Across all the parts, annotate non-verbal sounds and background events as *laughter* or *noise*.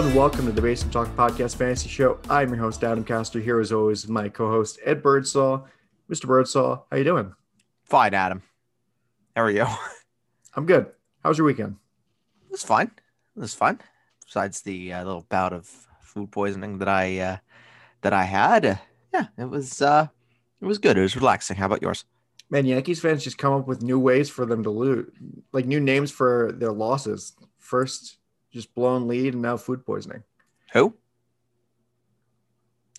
Hello and welcome to the Basement Talk Podcast Fantasy Show. I'm your host Adam Castor. Here as always, my co-host Ed Birdsall. Mr. Birdsall, how you doing? Fine, Adam. How are you? *laughs* I'm good. How was your weekend? It was fine. It was fun. Besides the uh, little bout of food poisoning that I uh, that I had, uh, yeah, it was uh, it was good. It was relaxing. How about yours? Man, Yankees fans just come up with new ways for them to lose, like new names for their losses. First, just blown lead, and now food poisoning. Who?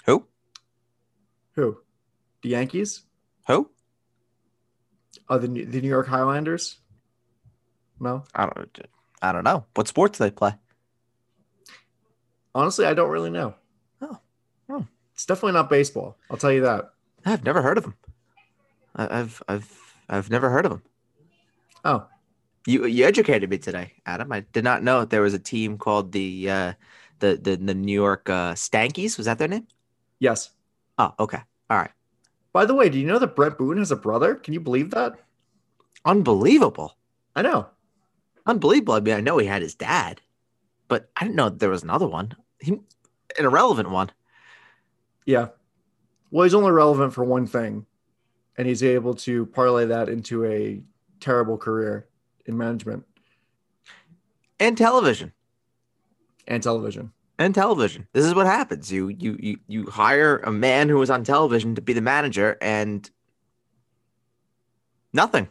Who? Who? The Yankees? Who? Oh, the New- the New York Highlanders? No, I don't. I don't know. What sports do they play? honestly, I don't really know. Oh. Oh. It's definitely not baseball. I'll tell you that. I've never heard of them. I- I've I've I've never heard of them. Oh, You you educated me today, Adam. I did not know there was a team called the uh, the the the New York uh, Stankies. Was that their name? yes. Oh, okay. All right. By the way, do you know that Bret Boone has a brother? Can you believe that? Unbelievable. I know. Unbelievable. I mean, I know he had his dad, but I didn't know there was another one. He, an irrelevant one. Yeah. Well, he's only relevant for one thing, and he's able to parlay that into a terrible career in management And television. and television. And television. This is what happens. You you you you hire a man who was on television to be the manager and nothing.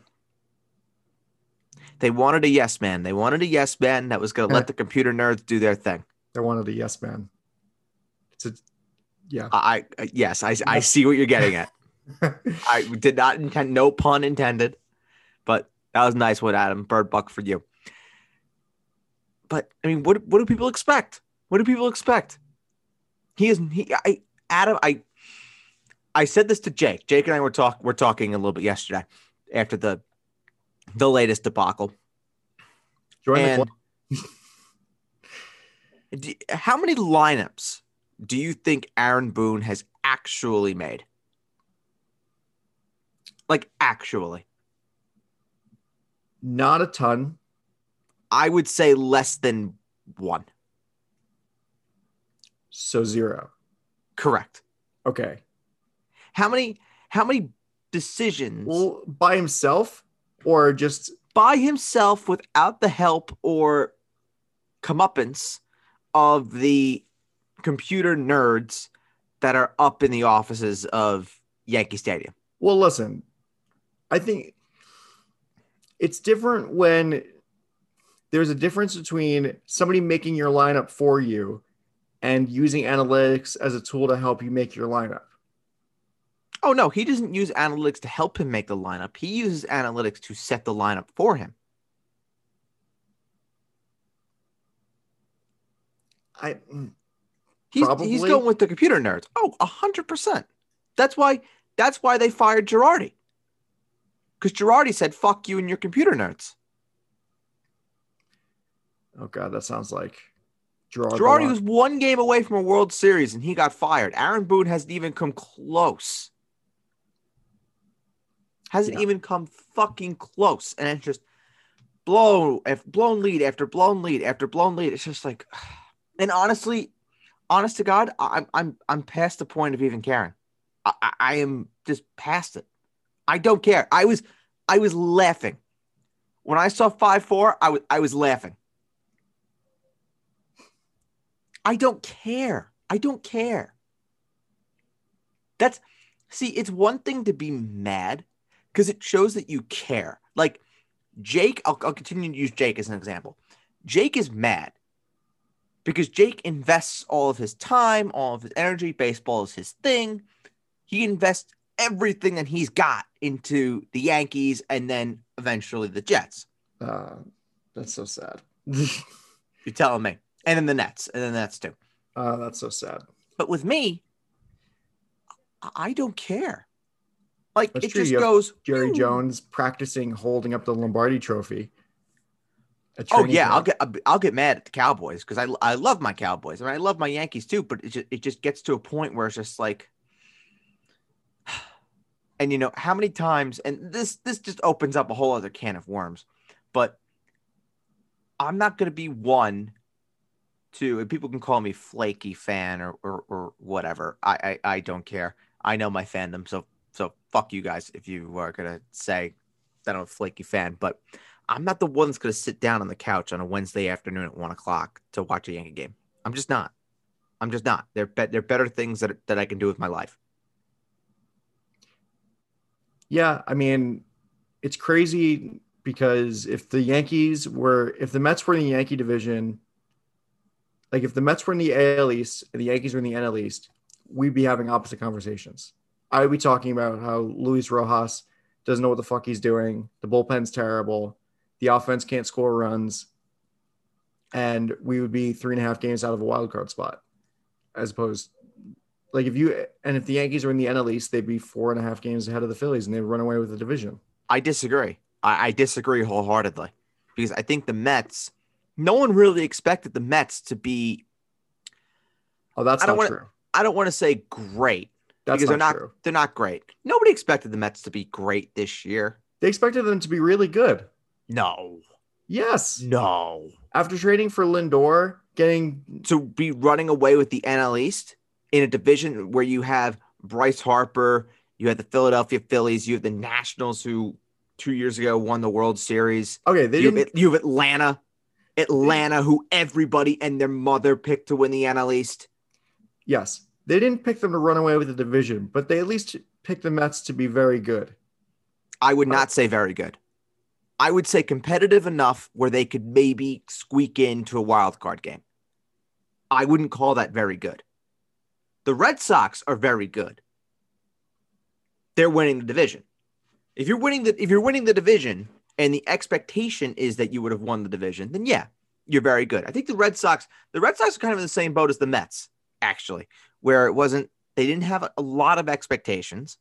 They wanted a yes man. They wanted a yes man that was going to let the computer nerds do their thing. They wanted a yes man. It's a, yeah. I, I uh, yes, I I see what you're getting at. *laughs* I did not intend, no pun intended, but that was nice one, Adam. Bird buck for you. But I mean, what what do people expect? What do people expect? He is he I Adam I I said this to Jake. Jake and I were talk were talking a little bit yesterday after the the latest debacle. Join the And club. *laughs* do- how many lineups do you think Aaron Boone has actually made? Like actually. Not a ton. I would say less than one. So zero. Correct. Okay. How many how many decisions Well, by himself or just by himself without the help or comeuppance of the computer nerds that are up in the offices of Yankee Stadium? Well, listen, I think it's different when there's a difference between somebody making your lineup for you and using analytics as a tool to help you make your lineup. Oh no, he doesn't use analytics to help him make the lineup. He uses analytics to set the lineup for him. I mm, He's, he's going with the computer nerds. Oh, hundred percent. That's why. That's why they fired Girardi. Because Girardi said, "Fuck you and your computer nerds." oh god, that sounds like Gerard. Girardi was one game away from a World Series and he got fired. Aaron Boone hasn't even come close. Hasn't Yeah. even come fucking close, and it's just blown blown lead after blown lead after blown lead. It's just like, *sighs* and honestly, honest to God, I'm I'm I'm past the point of even caring. I, I, I am just past it. I don't care. I was I was laughing when I saw five four. I was I was laughing. I don't care. I don't care. That's see, it's one thing to be mad because it shows that you care. Like Jake, I'll, I'll continue to use Jake as an example. Jake is mad because Jake invests all of his time, all of his energy. Baseball is his thing. He invests everything that he's got into the Yankees and then eventually the Jets. Uh, that's so sad. *laughs* You're telling me. And then the Nets, and then the Nets too. uh, that's so sad. But with me, I- don't care. Like That's it true. just goes Jerry "Hmm." Jones practicing holding up the Lombardi Trophy. Oh yeah, I'll get I'll get mad at the Cowboys because I I love my Cowboys. I mean I love my Yankees too, but it just it just gets to a point where it's just like, and you know how many times, and this this just opens up a whole other can of worms, but I'm not going to be one to, and people can call me flaky fan or or, or whatever. I, I I don't care. I know my fandom, so so fuck you guys if you are gonna say that I'm a flaky fan, but I'm not the one that's gonna sit down on the couch on a Wednesday afternoon at one o'clock to watch a Yankee game. I'm just not. I'm just not. There be- there better things that that I can do with my life. Yeah, I mean, it's crazy because if the Yankees were, if the Mets were in the Yankee division, like if the Mets were in the AL East and the Yankees were in the NL East, we'd be having opposite conversations. I would be talking about how Luis Rojas doesn't know what the fuck he's doing. The bullpen's terrible. The offense can't score runs. And we would be three and a half games out of a wild card spot, as opposed like if you and if the Yankees were in the NL East, they'd be four and a half games ahead of the Phillies, and they'd run away with the division. I disagree. I, I disagree wholeheartedly because I think the Mets. No one really expected the Mets to be. Oh, that's I don't not wanna- true. I don't want to say great That's because they're not not. true. They're not great. Nobody expected the Mets to be great this year. They expected them to be really good. No, Yes. no. After trading for Lindor, getting To be running away with the NL East in a division where you have Bryce Harper, you have the Philadelphia Phillies, you have the Nationals who two years ago won the World Series. okay, they You have, you have Atlanta, Atlanta, who everybody and their mother picked to win the NL East. yes, they didn't pick them to run away with the division, but they at least picked the Mets to be very good. I would uh, not say very good. I would say competitive enough where they could maybe squeak into a wild card game. I wouldn't call that very good. The Red Sox are very good. They're winning the division. If you're winning the if you're winning the division and the expectation is that you would have won the division, then yeah, you're very good. I think the Red Sox, the Red Sox are kind of in the same boat as the Mets, actually, where it wasn't they didn't have a, lot of expectations.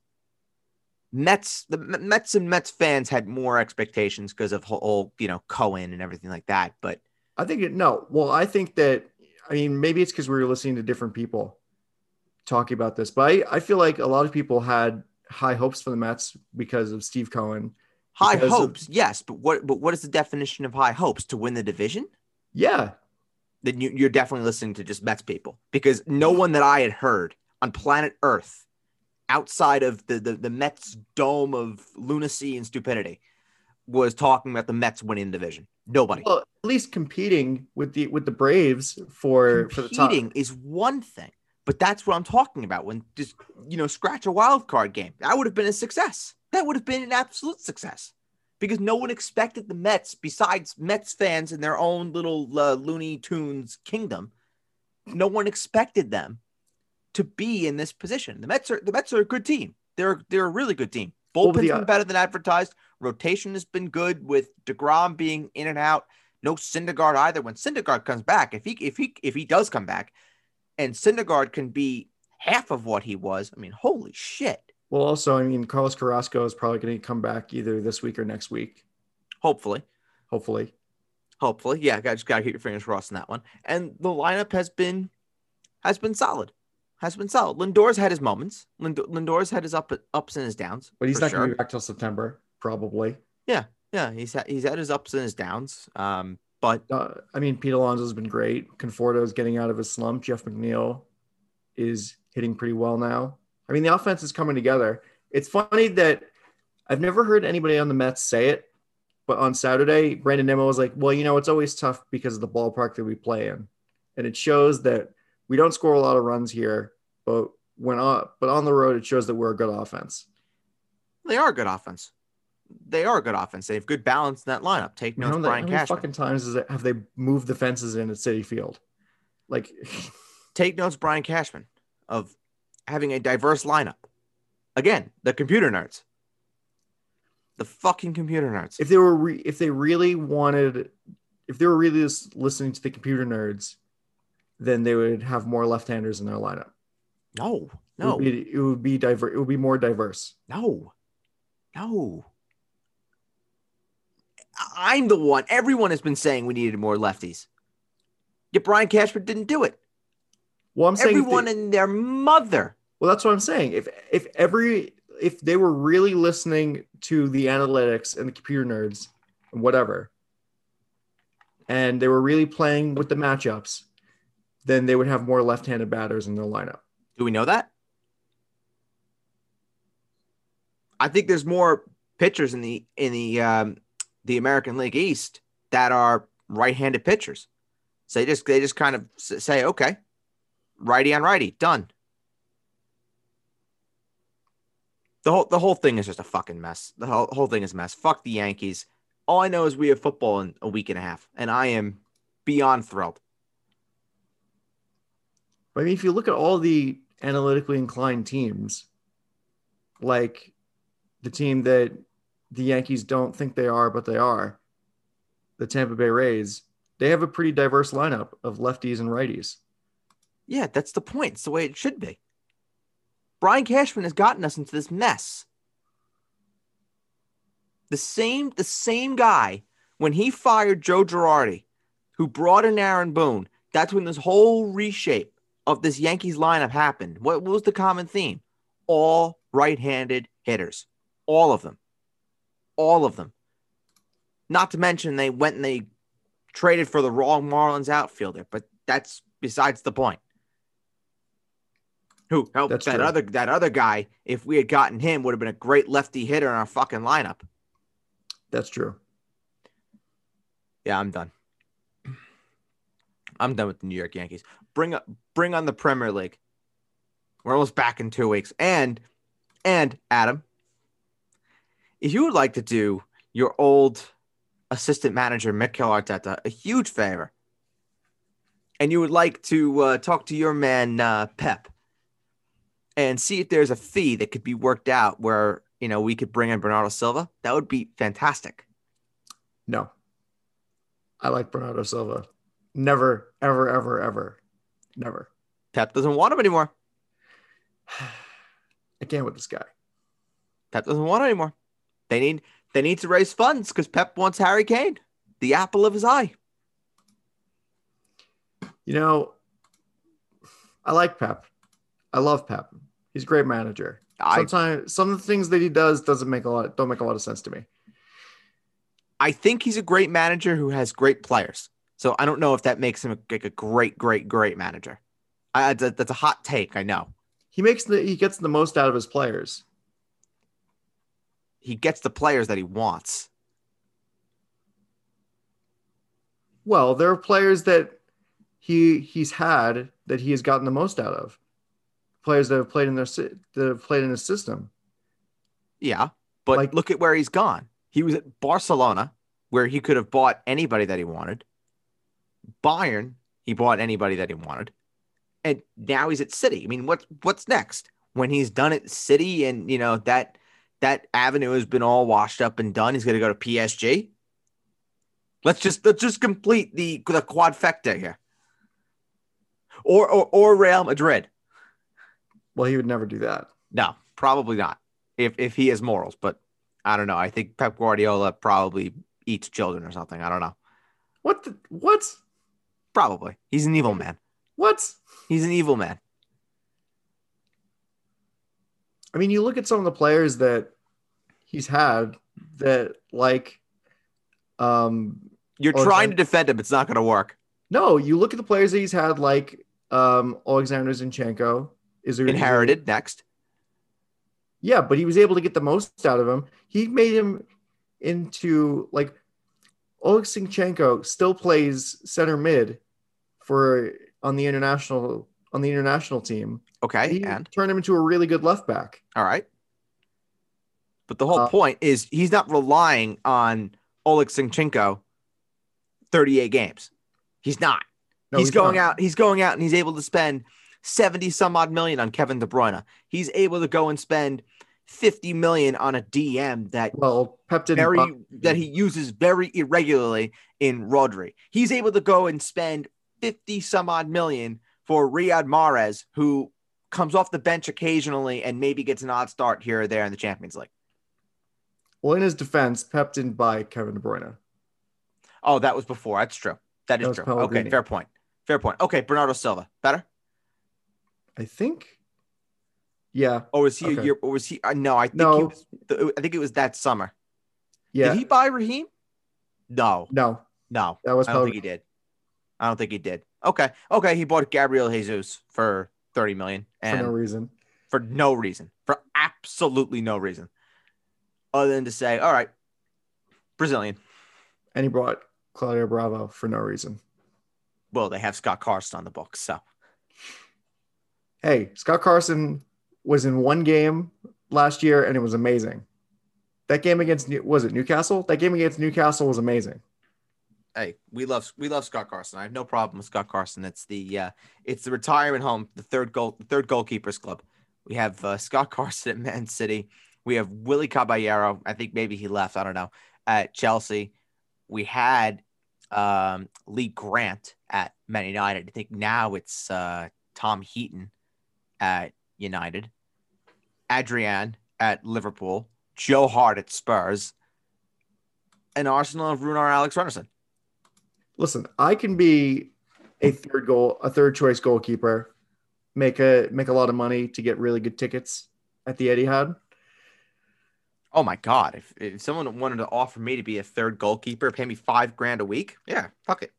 Mets, the Mets and Mets fans had more expectations because of whole, you know, Cohen and everything like that. But I think no. Well, I think that I mean maybe it's because we were listening to different people talking about this, but I, I feel like a lot of people had high hopes for the Mets because of Steve Cohen. high Because of- hopes, yes. But what, but what is the definition of high hopes? To win the division? Yeah, Then you, you're definitely listening to just Mets people because no one that I had heard on planet Earth, outside of the the, the Mets dome of lunacy and stupidity, was talking about the Mets winning the division. Nobody. well, at least competing with the with the Braves for for the top. competing is one thing, but that's what I'm talking about. When just you know, scratch a wild card game, that would have been a success. That would have been an absolute success because no one expected the Mets, besides Mets fans in their own little uh, Looney Tunes kingdom, no one expected them to be in this position. The Mets are the Mets are a good team. They're they're a really good team. Bullpen's the, been better than advertised. Rotation has been good with Degrom being in and out. No Syndergaard either. When Syndergaard comes back, if he if he if he does come back, and Syndergaard can be half of what he was, I mean, holy shit! Well, also, I mean, Carlos Carrasco is probably going to come back either this week or next week, Hopefully, hopefully. hopefully, yeah. I just gotta keep your fingers crossed on that one. And the lineup has been has been solid. Has been solid. Lindor's had his moments. Lind- Lindor's had his up ups and his downs. But he's not going to be back till September, probably. Yeah, yeah. he's had he's had his ups and his downs. Um, but Uh, I mean, Pete Alonso's been great. Conforto is getting out of his slump. Jeff McNeil is hitting pretty well now. I mean, the offense is coming together. It's funny that I've never heard anybody on the Mets say it, but on Saturday, Brandon Nimmo was like, "Well, you know, it's always tough because of the ballpark that we play in, and it shows that we don't score a lot of runs here, but when on, but on the road, it shows that we're a good offense." they are a good offense. They are a good offense. They have good balance in that lineup. Take notes, Brian how many Cashman. fucking times is it, have they moved the fences in at Citi Field? Like, *laughs* Take notes, Brian Cashman, of having a diverse lineup. Again, the computer nerds. The fucking computer nerds. if they were re- if they really wanted if they were really just listening to the computer nerds then they would have more left-handers in their lineup no, it no, would be, it would be diverse. it would be more diverse no, no. I'm the one. Everyone has been saying we needed more lefties. Yet Brian Cashman didn't do it. well i'm saying Everyone they- and their mother. well that's what i'm saying if if every if they were really listening to the analytics and the computer nerds and whatever and they were really playing with the matchups then they would have more left-handed batters in their lineup. Do we know that? I think there's more pitchers in the in the um, the American League East that are right-handed pitchers. So they just they just kind of say, okay, righty on righty, done. The whole the whole thing is just a fucking mess. The whole, whole thing is a mess. Fuck the Yankees. All I know is we have football in a week and a half, and I am beyond thrilled. I mean, if you look at all the analytically inclined teams, like the team that the Yankees don't think they are, but they are, the Tampa Bay Rays, they have a pretty diverse lineup of lefties and righties. Yeah, that's the point. It's the way it should be. Brian Cashman has gotten us into this mess. The same, the same guy when he fired Joe Girardi, who brought in Aaron Boone. That's when this whole reshape of this Yankees lineup happened. What, what was the common theme? All right-handed hitters, all of them, all of them. Not to mention they went and they traded for the wrong Marlins outfielder, but that's besides the point. Who helped That's that true. other that other guy? If we had gotten him, would have been a great lefty hitter in our fucking lineup. That's true. Yeah, I'm done. I'm done with the New York Yankees. Bring up, bring on the Premier League. We're almost back in two weeks. And, and Adam, if you would like to do your old assistant manager Mikel Arteta a huge favor, and you would like to uh, talk to your man uh, Pep, and see if there's a fee that could be worked out where you know we could bring in Bernardo Silva, that would be fantastic. No. I like Bernardo Silva. Never, ever, ever, ever, never. Pep doesn't want him anymore. *sighs* I can't with this guy. Pep doesn't want him anymore. They need they need to raise funds because Pep wants Harry Kane, the apple of his eye. You know, I like Pep. I love Pep. He's a great manager. I Sometimes some of the things that he does doesn't make a lot don't make a lot of sense to me. I think he's a great manager who has great players. So I don't know if that makes him a, like a great, great, great manager. I, that- that's a hot take. I know He makes the he gets the most out of his players. He gets the players that he wants. Well, there are players that he he's had that he has gotten the most out of. Players that have played in their that have played in his system. Yeah, but Like- look at where he's gone. He was at Barcelona, where he could have bought anybody that he wanted. Bayern, he bought anybody that he wanted, and now he's at City. I mean, what's what's next? When he's done at City, and you know that that avenue has been all washed up and done, he's going to go to PSG. Let's just let's just complete the the quadfecta here, or or, or Real Madrid. Well, he would never do that. No, probably not. If if he has morals, but I don't know. I think Pep Guardiola probably eats children or something. I don't know. What the, what? Probably. He's an evil man. What? He's an evil man. I mean, you look at some of the players that he's had that like um You're trying to defend him. It's not going to work. no, you look at the players that he's had like um Alexander Zinchenko is Inherited next. Yeah, but he was able to get the most out of him. He made him into like Oleg Zinchenko still plays center mid for on the international on the international team. Okay. He and turn him into a really good left back. all right. But the whole Uh, point is he's not relying on Oleg Zinchenko 38 games. He's not. No, he's, going not. out. He's going out and he's able to spend 70 some odd million on Kevin De Bruyne. He's able to go and spend 50 million on a DM that Well, Pep didn't very buy- that he uses very irregularly in Rodri. He's able to go and spend 50 some odd million for Riyad Mahrez, who comes off the bench occasionally and maybe gets an odd start here or there in the Champions League. well in his defense, Pep didn't buy Kevin De Bruyne. Oh, that was before. That's true. That is That true. Okay, fair point. Fair point. Okay, Bernardo Silva, better? I think. Yeah, Or was he a year? Or was he? Uh, no, I think he No. was. I think it was that summer. yeah. Did he buy Raheem? No, no, no. that was I don't think he did. I don't think he did. Okay. Okay. He bought Gabriel Jesus for 30 million and for no reason. for no reason, for absolutely no reason, other than to say, all right, Brazilian. And he brought Claudio Bravo for no reason. Well, they have Scott Carson on the books, so Hey, Scott Carson was in one game last year and it was amazing. That game against New- was it Newcastle? That game against Newcastle was amazing. Hey, we love we love Scott Carson. I have no problem with Scott Carson. It's the uh, it's the retirement home, the third goal, third goalkeepers club. We have uh, Scott *laughs* Carson at Man City. We have Willy Caballero. I think maybe he left. I don't know. At Chelsea, we had um, Lee Grant at Man United. I think now it's uh, Tom Heaton at United. Adrian at Liverpool. Joe Hart at Spurs. And Arsenal of Runar Alex Runderson. Listen, I can be a third goal, a third choice goalkeeper, make a make a lot of money to get really good tickets at the Etihad. Oh my god! If, if someone wanted to offer me to be a third goalkeeper, pay me five grand a week, yeah, fuck it.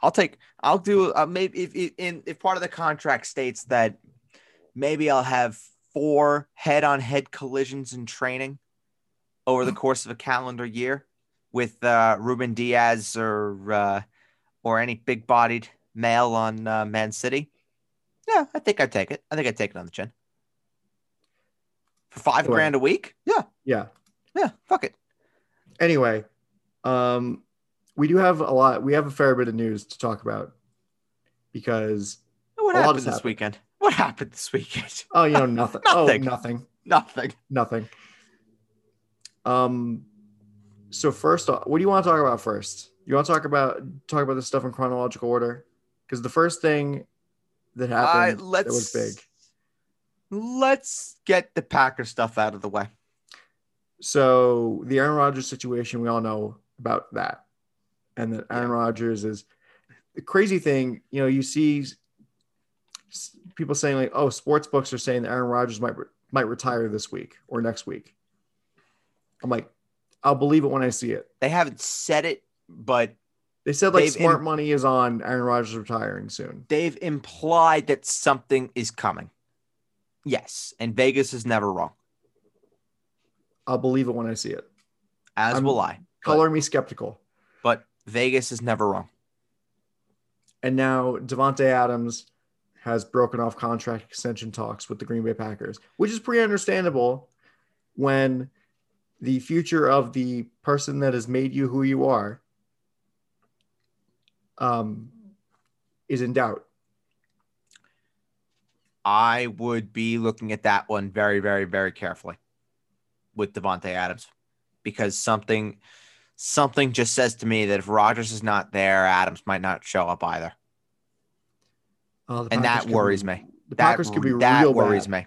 I'll take. I'll do. Uh, maybe if, if in if part of the contract states that maybe I'll have four head-on-head collisions in training over the course of a calendar year with uh, Ruben Dias or uh, or any big-bodied male on uh, Man City. Yeah, I think I'd take it. I think I'd take it on the chin for five Anyway. grand a week. Yeah, Yeah. yeah, fuck it. Anyway, um, we do have a lot. We have a fair bit of news to talk about because What A happened this happened. weekend? What happened this weekend? oh, you know nothing. *laughs* Nothing. Oh, nothing. Nothing. Nothing. Um. So first, off, what do you want to talk about first? You want to talk about talk about this stuff in chronological order? Because the first thing that happened Uh, let's that was big. Let's get the Packer stuff out of the way. So the Aaron Rodgers situation, we all know about that, and that Aaron Rodgers is the crazy thing. You know, you see people saying like, "Oh, sports books are saying that Aaron Rodgers might re- might retire this week or next week." I'm like, I'll believe it when I see it. They haven't said it, but They said like smart in- money is on Aaron Rodgers retiring soon. they've implied that something is coming. Yes, and Vegas is never wrong, I'll believe it when I see it. as I'm- will I. But, Color me skeptical. but Vegas is never wrong. And now Davante Adams has broken off contract extension talks with the Green Bay Packers, which is pretty understandable when the future of the person that has made you who you are um, is in doubt. I would be looking at that one very, very, very carefully with Davante Adams because something something just says to me that if Rodgers is not there, Adams might not show up either. Uh, and that worries be- me. The That, Packers could be that worries bad. me.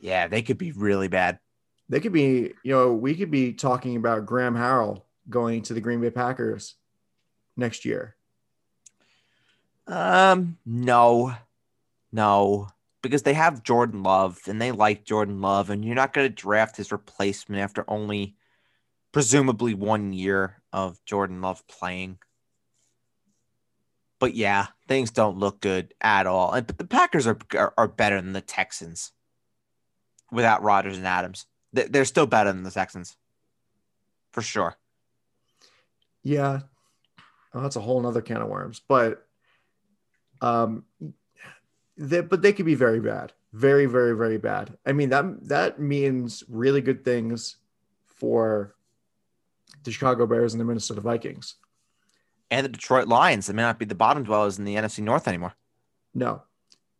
Yeah, they could be really bad. They could be, you know, we could be talking about Graham Harrell going to the Green Bay Packers next year. Um, no, no, because they have Jordan Love and they like Jordan Love, and you're not going to draft his replacement after only presumably one year of Jordan Love playing. But yeah, things don't look good at all. And but the Packers are are, are better than the Texans without Rodgers and Adams. They- They're still better than the Texans, for sure. Yeah. Oh, that's a whole nother can of worms. But um they, but they could be very bad. Very, very, very bad. I mean, that that means really good things for the Chicago Bears and the Minnesota Vikings. And the Detroit Lions, they may not be the bottom dwellers in the NFC North anymore. No.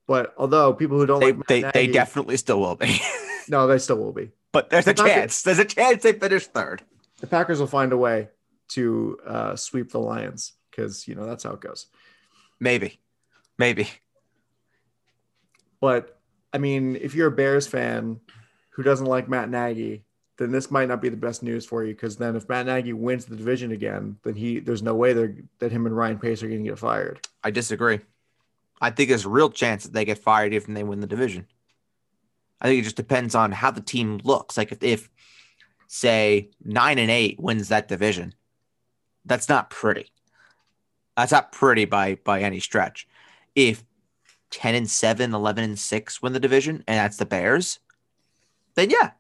But although people who don't They like they, they definitely still will be. *laughs* no, they still will be. But there's a The Packers- chance. There's a chance they finish third. The Packers will find a way to uh, sweep the Lions because you know that's how it goes. Maybe. Maybe. But I mean, if you're a Bears fan who doesn't like Matt Nagy, then this might not be the best news for you because then if Matt Nagy wins the division again, then he there's no way they're, that him and Ryan Pace are going to get fired. I disagree. I think there's a real chance that they get fired if they win the division. I think it just depends on how the team looks. Like if, if say nine and eight wins that division, That's not pretty. That's not pretty by by any stretch. If 10 and 7, 11 and 6 win the division, and that's the Bears, then yeah.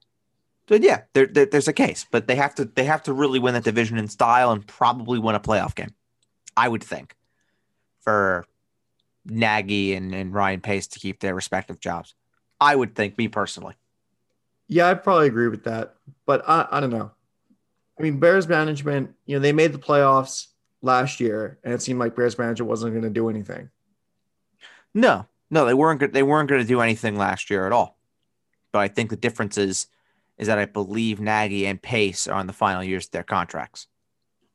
Then yeah, there, there, there's a case. But they have to they have to really win that division in style and probably win a playoff game. I would think. For Nagy and, and Ryan Pace to keep their respective jobs. I would think, me personally. Yeah, I'd probably agree with that. But I, I don't know. I mean, Bears management, you know, they made the playoffs last year, and it seemed like Bears management wasn't going to do anything. No, no, they weren't. They weren't going to do anything last year at all. But I think the difference is, is that I believe Nagy and Pace are on the final years of their contracts.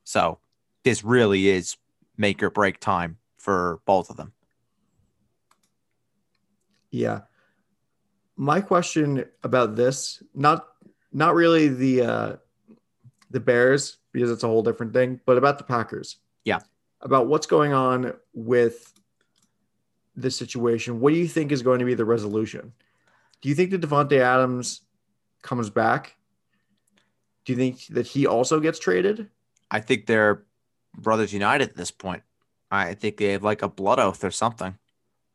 So this really is make or break time for both of them. Yeah. My question about this, not not really the uh the Bears, because it's a whole different thing, but about the Packers. Yeah. About what's going on with this situation. What do you think is going to be the resolution? Do you think that Davante Adams comes back? Do you think that he also gets traded? I think they're brothers united at this point. I think they have like a blood oath or something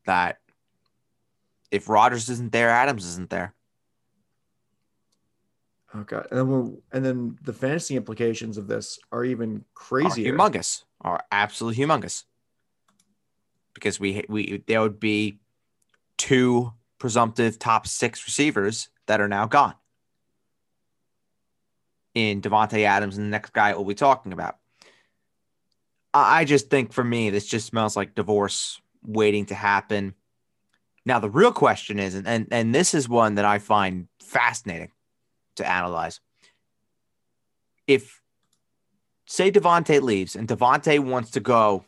that if Rodgers isn't there, Adams isn't there. Okay, and then we'll, and then the fantasy implications of this are even crazier. Are humongous, are absolutely humongous. Because we we there would be two presumptive top six receivers that are now gone. In Davante Adams and the next guy we'll be talking about. I just think for me, this just smells like divorce waiting to happen. Now the real question is, and and, and this is one that I find fascinating to analyze. If say Davante leaves and Davante wants to go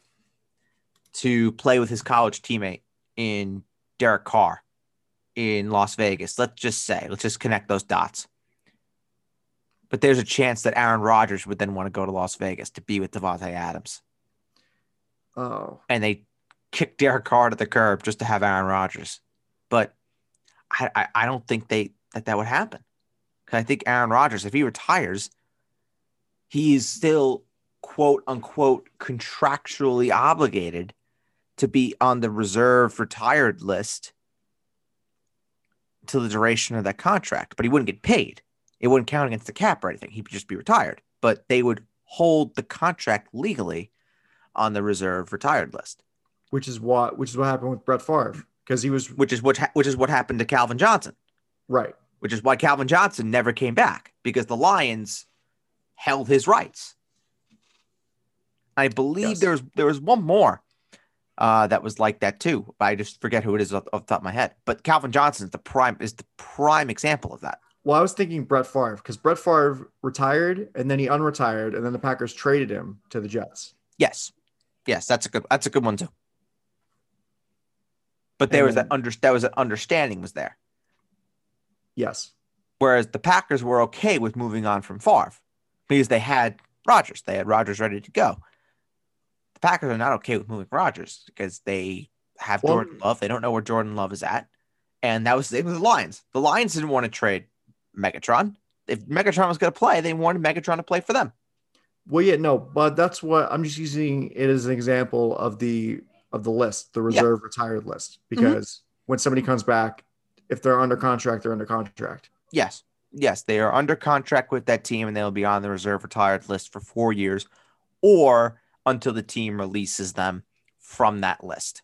to play with his college teammate in Derek Carr in Las Vegas, let's just say, let's just connect those dots. But there's a chance that Aaron Rodgers would then want to go to Las Vegas to be with Davante Adams. Oh. And they kick Derek Carr to the curb just to have Aaron Rodgers. But I, I, I don't think they that that would happen. Because I think Aaron Rodgers, if he retires, he's still quote unquote contractually obligated to be on the reserve retired list to the duration of that contract, but he wouldn't get paid. It wouldn't count against the cap or anything. He'd just be retired, but they would hold the contract legally on the reserve retired list which is what which is what happened with Brett Favre because he was which is what ha- which is what happened to Calvin Johnson. Right. Which is why Calvin Johnson never came back because the Lions held his rights. I believe yes. there was there was one more uh, that was like that too. But I just forget who it is off, off the top of my head. But Calvin Johnson is the prime is the prime example of that. Well, I was thinking Brett Favre because Brett Favre retired and then he unretired and then the Packers traded him to the Jets. Yes, yes, that's a good that's a good one too. But there and, was that under that was an understanding was there. Yes. Whereas the Packers were okay with moving on from Favre because they had Rodgers. They had Rodgers ready to go. The Packers are not okay with moving Rodgers because they have well, Jordan Love. They don't know where Jordan Love is at. And that was the same with the Lions. The Lions didn't want to trade Megatron. If Megatron was going to play, they wanted Megatron to play for them. Well, yeah, no, but that's what I'm just using it as an example of the of the list, the reserve yeah. retired list, mm-hmm. because mm-hmm. when somebody comes back, if they're under contract, they're under contract. Yes. Yes, they are under contract with that team and they'll be on the reserve retired list for four years or until the team releases them from that list.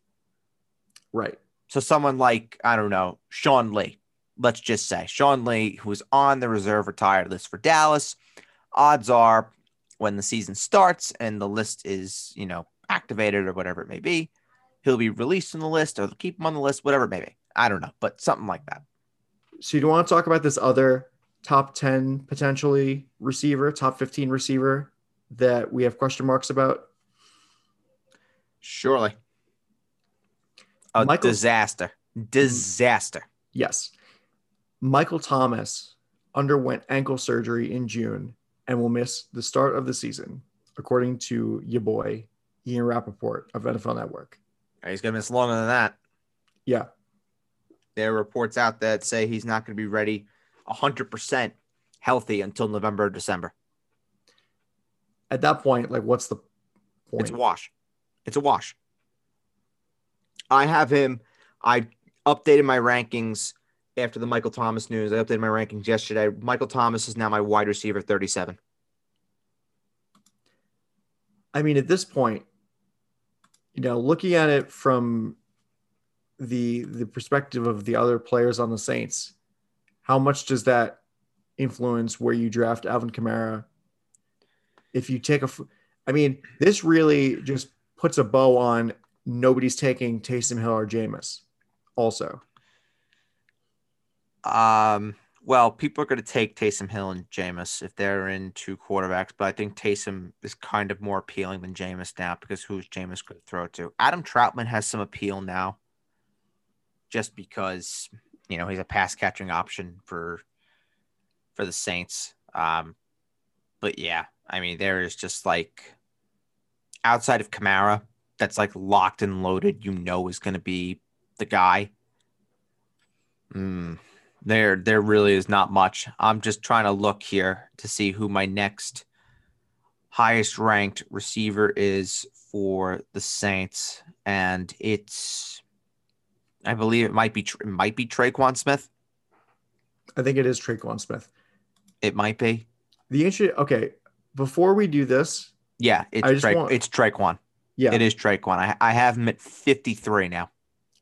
Right. So someone like, I don't know, Sean Lee, let's just say Sean Lee, who's on the reserve retired list for Dallas, odds are when the season starts and the list is, you know, activated or whatever it may be, he'll be released from the list or they'll keep him on the list, whatever maybe. I don't know, but something like that. So you want to talk about this other top 10 potentially receiver, top 15 receiver that we have question marks about? Surely. A Michael, disaster. Disaster. Yes. Michael Thomas underwent ankle surgery in June and will miss the start of the season, according to your boy, Ian Rapoport of NFL Network. He's going to miss longer than that. Yeah. There are reports out that say he's not going to be ready 100% healthy until November or December. at that point, like, what's the point? It's a wash. It's a wash. I have him. I updated my rankings after the Michael Thomas news. I updated my rankings yesterday. Michael Thomas is now my wide receiver 37. I mean, at this point, you know, looking at it from the the perspective of the other players on the Saints, how much does that influence where you draft Alvin Kamara? If you take a, I mean, this really just puts a bow on nobody's taking Taysom Hill or Jameis. Also, Um, well, people are going to take Taysom Hill and Jameis if they're in two quarterbacks, but I think Taysom is kind of more appealing than Jameis now because who's Jameis going to throw to? Adam Trautman has some appeal now, just because you know he's a pass catching option for for the Saints. Um, but yeah, I mean there is just like outside of Kamara, that's like locked and loaded. You know is going to be the guy. Hmm there there really is not much. I'm just trying to look here to see who my next highest ranked receiver is for the Saints, and it's I believe it might be it might be Tre'Quan Smith. I think it is Tre'Quan Smith. It might be. The issue. Okay, before we do this, Yeah, it's Tra- want- it's Tre'Quan. yeah, It is Tre'Quan. I, I have him at 53 now.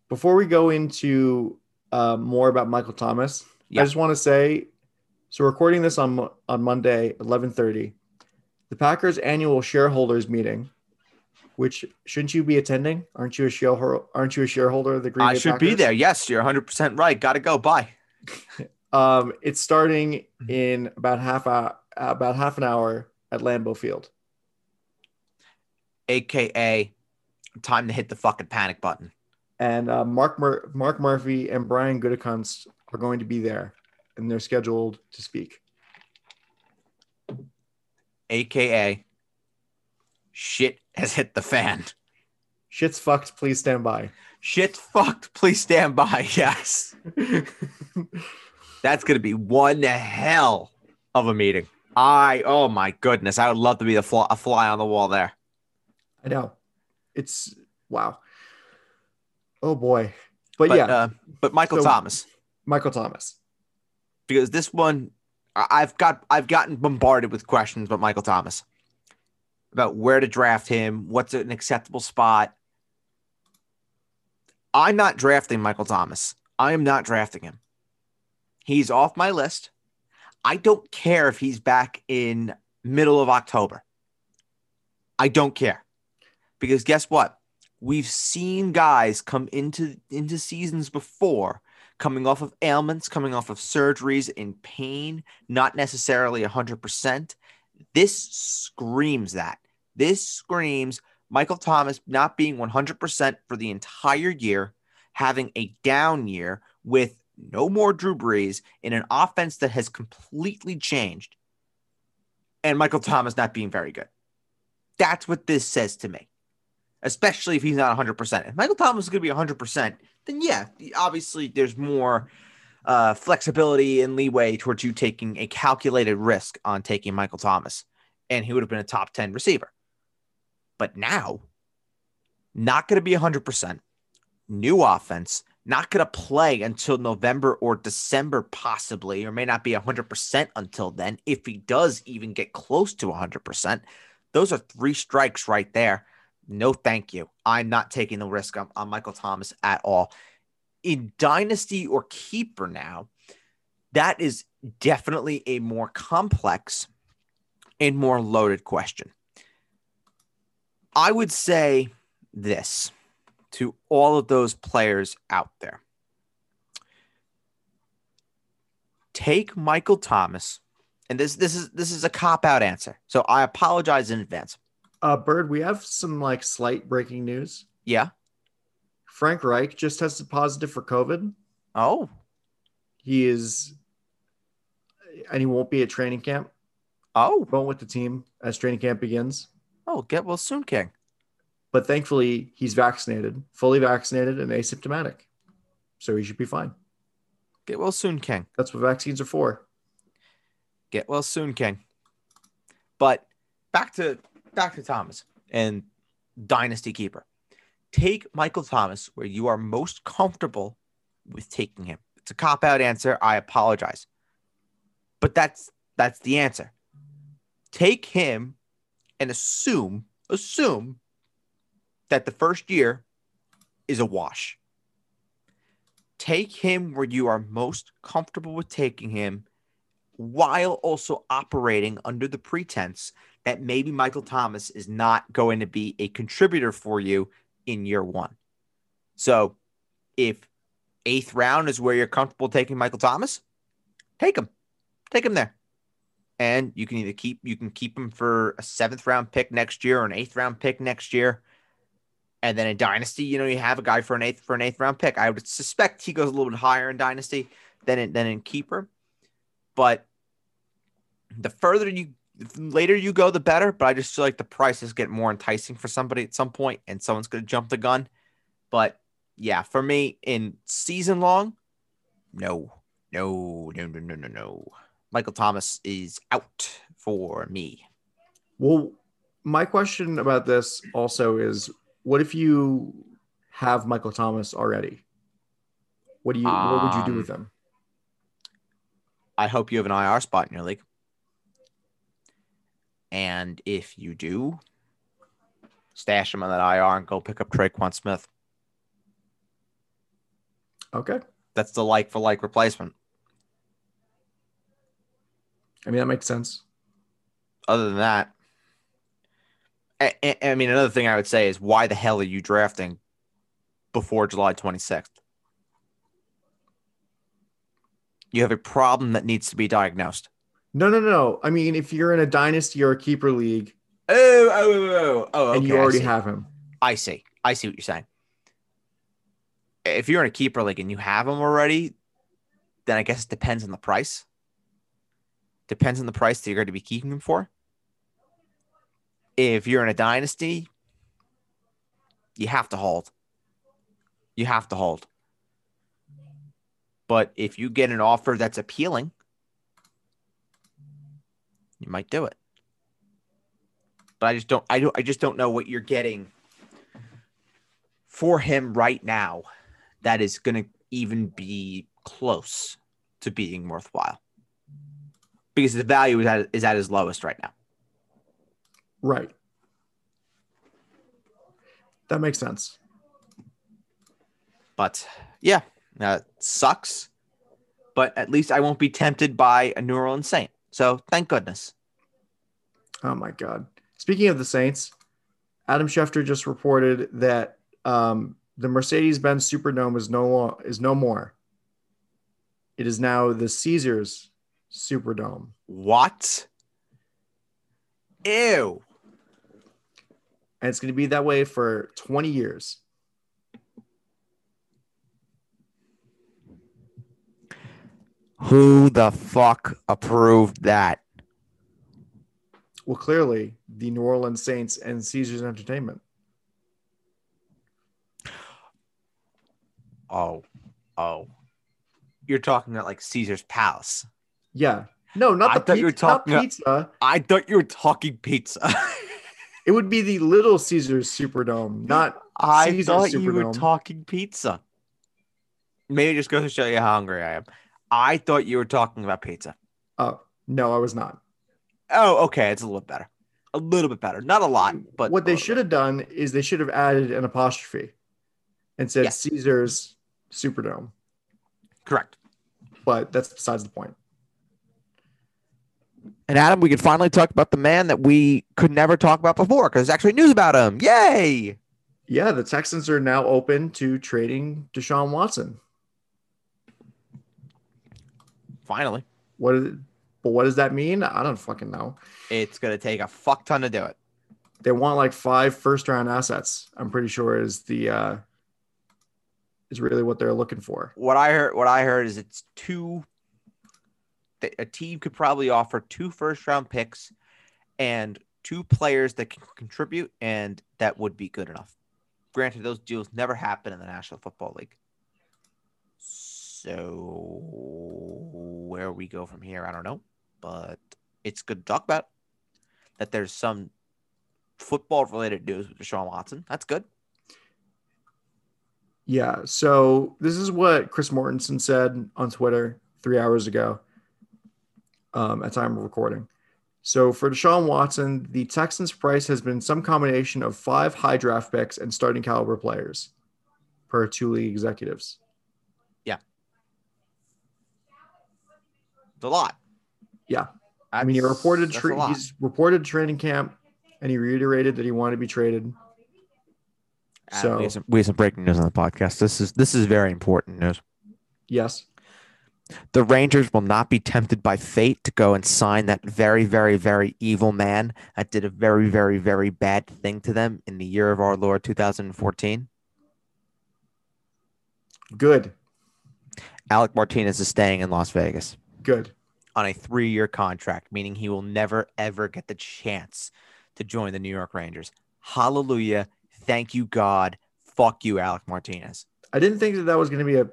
before we go into uh, more about Michael Thomas, Yeah. I just want to say, so recording this on on Monday, eleven thirty, the Packers annual shareholders meeting, which shouldn't you be attending? Aren't you a shareholder? Aren't you a shareholder of the Green I Bay should be there. Yes, you're 100% right. Got to go. Bye. *laughs* Um, it's starting Mm-hmm. in about half a, about half an hour at Lambeau Field. AKA time to hit the fucking panic button. And uh, Mark Mur- Mark Murphy and Brian Gutekunst are going to be there, and they're scheduled to speak. AKA shit has hit the fan. Shit's fucked. Please stand by. Shit's fucked. Please stand by. *laughs* Yes. *laughs* That's going to be one hell of a meeting. I, oh my goodness. I would love to be the fly, a fly on the wall there. I know. It's wow. Oh boy. But, But, yeah, uh, but Michael So- Thomas, Michael Thomas. because this one, I've got, I've gotten bombarded with questions about Michael Thomas, about where to draft him, what's an acceptable spot. I'm not drafting Michael Thomas. I am not drafting him. He's off my list. I don't care if he's back in middle of October. I don't care. Because guess what? We've seen guys come into into seasons before coming off of ailments, coming off of surgeries in pain, not necessarily 100%. This screams that. This screams Michael Thomas not being 100% for the entire year, having a down year with no more Drew Brees in an offense that has completely changed, and Michael Thomas not being very good. That's what this says to me, especially if he's not 100%. If Michael Thomas is going to be 100%, then yeah, obviously there's more uh, flexibility and leeway towards you taking a calculated risk on taking Michael Thomas, and he would have been a top 10 receiver. But now, not going to be 100%, new offense, not going to play until November or December, possibly, or may not be 100% until then. If he does even get close to 100%, those are three strikes right there. No, thank you. I'm not taking the risk on, on Michael Thomas at all. In Dynasty or Keeper now, that is definitely a more complex and more loaded question. I would say this to all of those players out there. Take Michael Thomas, and this this is this is a cop out answer. So I apologize in advance. Uh, Bird, we have some like slight breaking news. Yeah. Frank Reich just tested positive for COVID. Oh. He is, and he won't be at training camp. Oh. Won't with the team as training camp begins. Oh. Get well soon, King. But thankfully, he's vaccinated, fully vaccinated, and asymptomatic, so he should be fine. Get well soon, King. That's what vaccines are for. Get well soon, King. But back to to Thomas and Dynasty Keeper. Take Michael Thomas where you are most comfortable with taking him. It's a cop out answer. I apologize. But that's that's the answer. Take him and assume assume that the first year is a wash. Take him where you are most comfortable with taking him while also operating under the pretense that maybe Michael Thomas is not going to be a contributor for you in year one. So if eighth round is where you're comfortable taking Michael Thomas, take him. Take him there. And you can either keep you can keep him for a seventh round pick next year or an eighth round pick next year. And then in Dynasty, you know, you have a guy for an eighth for an eighth round pick. I would suspect he goes a little bit higher in Dynasty than in, than in Keeper. But the further you later you go, the better. But I just feel like the prices get more enticing for somebody at some point, and someone's going to jump the gun. But yeah, for me in season long, no, no, no, no, no, no, no. Michael Thomas is out for me. Well, my question about this also is what if you have Michael Thomas already? What do you what would you do Um, with him? I hope you have an IR spot in your league. And if you do, stash him on that IR and go pick up Tre'Quan Smith. Okay. That's the like for like replacement. I mean that makes sense. Other than that, I, I- I mean, another thing I would say is why the hell are you drafting before July 26th? You have a problem that needs to be diagnosed. No, no, no. I mean, if you're in a dynasty or a keeper league Oh, oh, oh, oh, oh and you already have him, I see. I see what you're saying. If you're in a keeper league and you have them already, then I guess it depends on the price. Depends on the price that you're going to be keeping them for. If you're in a dynasty, you have to hold. You have to hold. But if you get an offer that's appealing, you might do it. But I just don't I don't I just don't know what you're getting for him right now that is going to even be close to being worthwhile. Because the value is at, is at his lowest right now. right? That makes sense. But yeah, that sucks. But at least I won't be tempted by a New Orleans Saint. So thank goodness. Oh my god. Speaking of the Saints, Adam Schefter just reported that um, the Mercedes-Benz Superdome is no lo- is no more. It is now the Caesars Superdome. What? Ew. And it's going to be that way for 20 years. Who the fuck approved that? Well, clearly, the New Orleans Saints and Caesars Entertainment. Oh, oh. You're talking about like Caesar's Palace. Yeah. No, not I the thought you were pizza. Not talking about- pizza. I thought you were talking pizza. *laughs* It would be the Little Caesars Superdome, not I Caesar thought you were talking pizza. Maybe it just goes to show you how hungry I am. I thought you were talking about pizza. Oh, no, I was not. Oh, okay. It's a little better. A little bit better. Not a lot, but what they should bit. have done is they should have added an apostrophe and said Yeah. Caesars Superdome. Correct. But that's besides the point. And Adam, we can finally talk about the man that we could never talk about before because there's actually news about him. Yay! Yeah, the Texans are now open to trading Deshaun Watson. Finally. What is it? but what does that mean? I don't fucking know. It's to take a fuck ton to do it. They want like five first round assets. I'm pretty sure is the uh is really what they're looking for. What I heard, what I heard is it's two. A team could probably offer two first round picks and two players that can contribute, and that would be good enough. Granted, those deals never happen in the National Football League. So where we go from here, I don't know, but it's good to talk about. that there's some football related news with Deshaun Watson. That's good. Yeah. So this is what Chris Mortensen said on Twitter three hours ago um, at time of recording. So for Deshaun Watson, the Texans' price has been some combination of five high draft picks and starting caliber players, per two league executives. Yeah. It's a lot. Yeah. I mean, he reported tra- he's reported training camp, and he reiterated that he wanted to be traded. Uh, so we have, some, we have some breaking news on the podcast. This is this is very important news. Yes. The Rangers will not be tempted by fate to go and sign that very, very, very evil man that did a very, very, very bad thing to them in the year of our Lord 2014. Good. Alec Martinez is staying in Las Vegas. Good on a three year contract, meaning he will never, ever get the chance to join the New York Rangers. Hallelujah. Thank you, God. Fuck you, Alec Martinez. I didn't think that that was going to be a,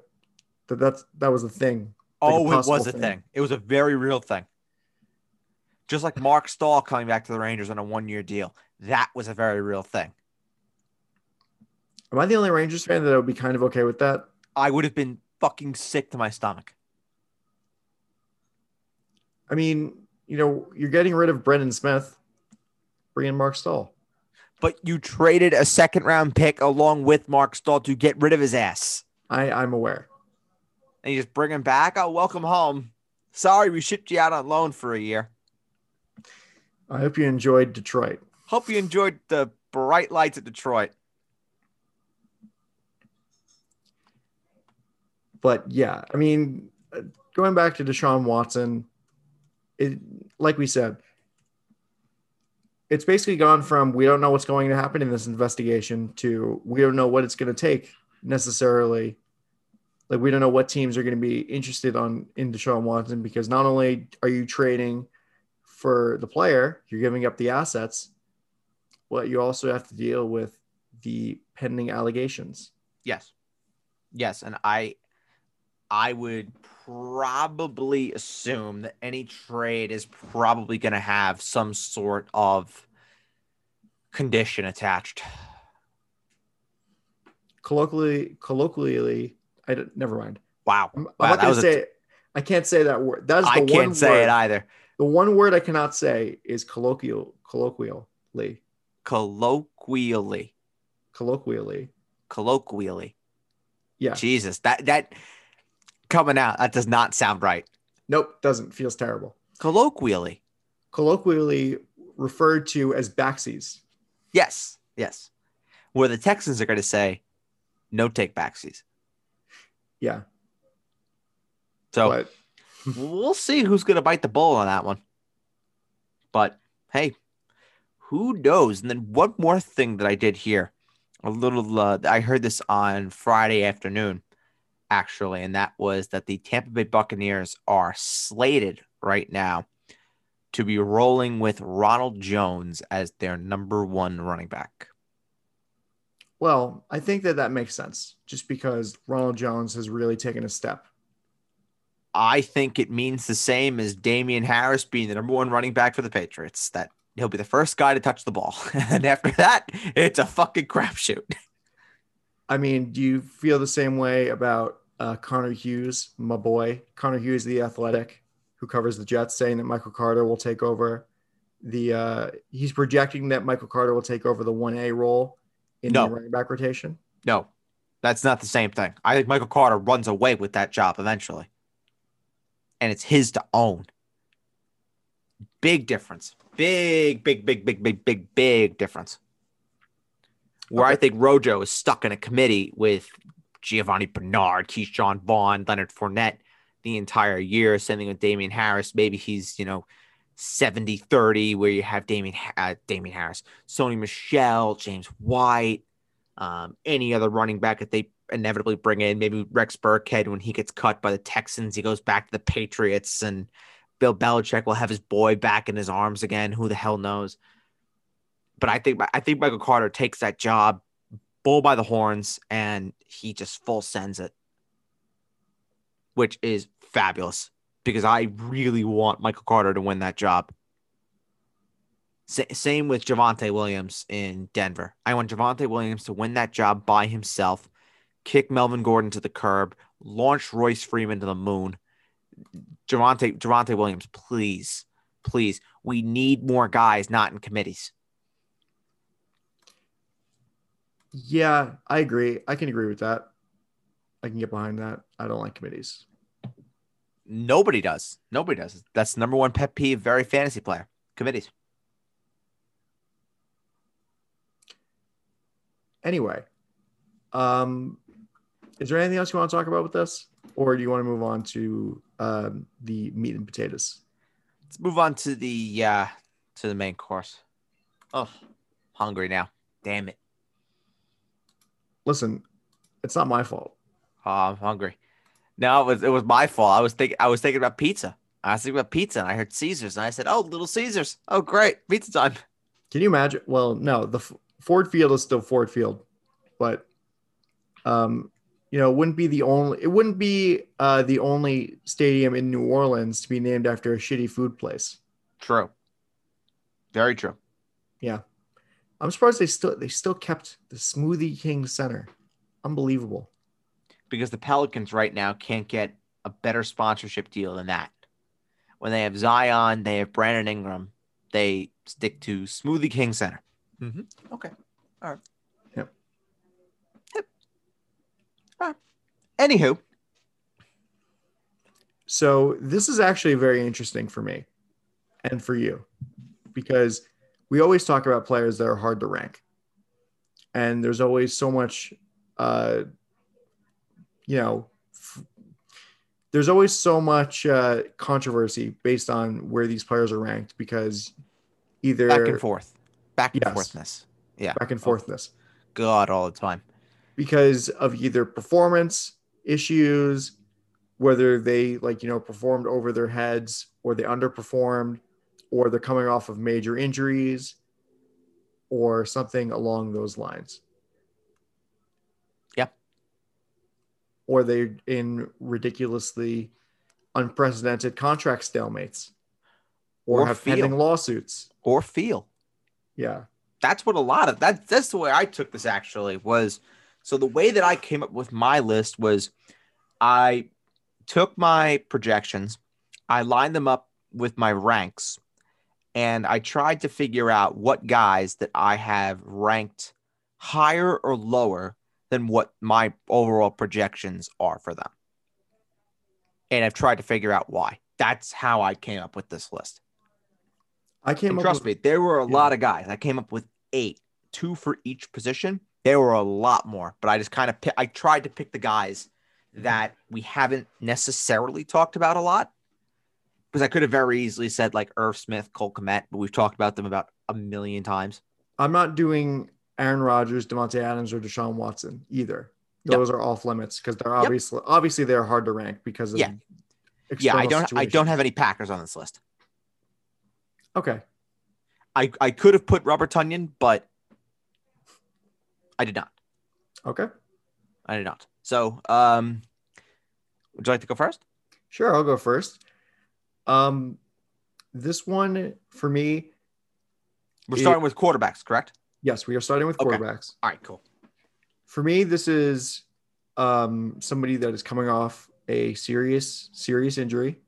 that that's, that was a thing. Like oh, a it was a thing. thing. It was a very real thing. Just like Mark Staal coming back to the Rangers on a one year deal. That was a very real thing. Am I the only Rangers fan that would be kind of okay with that? I would have been fucking sick to my stomach. I mean, you know, you're getting rid of Brendan Smith, bringing Mark Staal. But you traded a second round pick along with Mark Staal to get rid of his ass. I, I'm aware. And you just bring him back. Oh, welcome home. Sorry, we shipped you out on loan for a year. I hope you enjoyed Detroit. Hope you enjoyed the bright lights at Detroit. But yeah, I mean, uh, going back to Deshaun Watson, it, like we said, it's basically gone from we don't know what's going to happen in this investigation to we don't know what it's going to take necessarily. Like we don't know what teams are going to be interested on in Deshaun Watson because not only are you trading for the player, you're giving up the assets, but you also have to deal with the pending allegations. Yes. Yes, and I I would probably assume that any trade is probably going to have some sort of condition attached. Colloquially, colloquially, I don't, never mind. Wow. I'm, wow, I'm not going to say. I can't say that word. That's the I can't one say word. it either. The one word I cannot say is colloquial. Colloquially. Colloquially. Colloquially. Colloquially. Yeah. Jesus, that that coming out. That does not sound right. Nope, doesn't. Feels terrible. Colloquially. Colloquially referred to as backsies. Yes, yes. Where the Texans are going to say, no take backsies. Yeah. So but... *laughs* we'll see who's going to bite the bull on that one. But hey, who knows? And then one more thing that I did here, a little, uh, I heard this on Friday afternoon actually, and that was that the Tampa Bay Buccaneers are slated right now to be rolling with Ronald Jones as their number one running back. Well, I think that that makes sense just because Ronald Jones has really taken a step. I think it means the same as Damien Harris being the number one running back for the Patriots, that he'll be the first guy to touch the ball. *laughs* and after that, it's a fucking crapshoot. I mean, do you feel the same way about uh, Connor Hughes, my boy, Connor Hughes, the athletic, who covers the Jets, saying that Michael Carter will take over the. Uh, he's projecting that Michael Carter will take over the one A role in no. the running back rotation. No, that's not the same thing. I think Michael Carter runs away with that job eventually, and it's his to own. Big difference. Big, big, big, big, big, big, big difference. Where okay. I think Rojo is stuck in a committee with Giovani Bernard, Ke'Shawn Vaughn, Leonard Fournette the entire year. Same thing with Damien Harris. Maybe he's, you know, 70 30, where you have Damien, uh, Damien Harris, Sony Michel, James White, um, any other running back that they inevitably bring in. Maybe Rex Burkhead, when he gets cut by the Texans, he goes back to the Patriots, and Bill Belichick will have his boy back in his arms again. Who the hell knows? But I think I think Michael Carter takes that job bull by the horns and he just full sends it, which is fabulous because I really want Michael Carter to win that job. Sa- same with Javonte Williams in Denver. I want Javonte Williams to win that job by himself, kick Melvin Gordon to the curb, launch Royce Freeman to the moon. Javonte Javonte Williams, please, please. We need more guys, not in committees. Yeah, I agree. I can agree with that. I can get behind that. I don't like committees. Nobody does. Nobody does. That's number one pet peeve. Very fantasy player committees. Anyway, um, is there anything else you want to talk about with this, or do you want to move on to um, the meat and potatoes? Let's move on to the uh to the main course. Oh, hungry now. Damn it. Listen, it's not my fault. Oh, I'm hungry. No, it was it was my fault. I was thinking I was thinking about pizza. I was thinking about pizza and I heard Caesars and I said, "Oh, Little Caesars. Oh, great. Pizza time." Can you imagine? Well, no, the F- Ford Field is still Ford Field, but um, you know, it wouldn't be the only. It wouldn't be uh, the only stadium in New Orleans to be named after a shitty food place. True. Very true. Yeah, I'm surprised they still they still kept the Smoothie King Center. Unbelievable. Because the Pelicans right now can't get a better sponsorship deal than that. When they have Zion, they have Brandon Ingram, they stick to Smoothie King Center. Mm-hmm. Okay. All right. Yep. Yep. All right. Anywho, So this is actually very interesting for me and for you because we always talk about players that are hard to rank. And there's always so much uh you know f- there's always so much uh controversy based on where these players are ranked because either back and forth. Back and Yes. forthness. Yeah. back and forthness God all the time. because of either performance issues, whether they like, you know, performed over their heads or they underperformed or they're coming off of major injuries or something along those lines. Yep. Or they're in ridiculously unprecedented contract stalemates or, Or have feel. pending lawsuits. Or feel. Yeah. that's what a lot of that that's the way I took this actually was so the way that I came up with my list was I took my projections, I lined them up with my ranks, and I tried to figure out what guys that I have ranked higher or lower than what my overall projections are for them. And I've tried to figure out why. That's how I came up with this list. I came And up trust with, me, there were a Yeah. lot of guys. I came up with eight, two for each position. There were a lot more, but I just kind of I tried to pick the guys that we haven't necessarily talked about a lot. Because I could have very easily said like Irv Smith, Cole Kmet, but we've talked about them about a million times. I'm not doing Aaron Rodgers, Davante Adams, or Deshaun Watson either. Yep. Those are off limits because they're Yep. obviously obviously they're hard to rank because of Yeah. Yeah, I don't I don't have any Packers on this list. Okay, I, I could have put Robert Tonyan, but I did not. okay, I did not. So um would you like to go first? sure. I'll go first. Um, this one for me, We're It- starting with quarterbacks, correct? yes, we are starting with Okay. quarterbacks. All right, cool. For me, this is um somebody that is coming off a serious serious injury,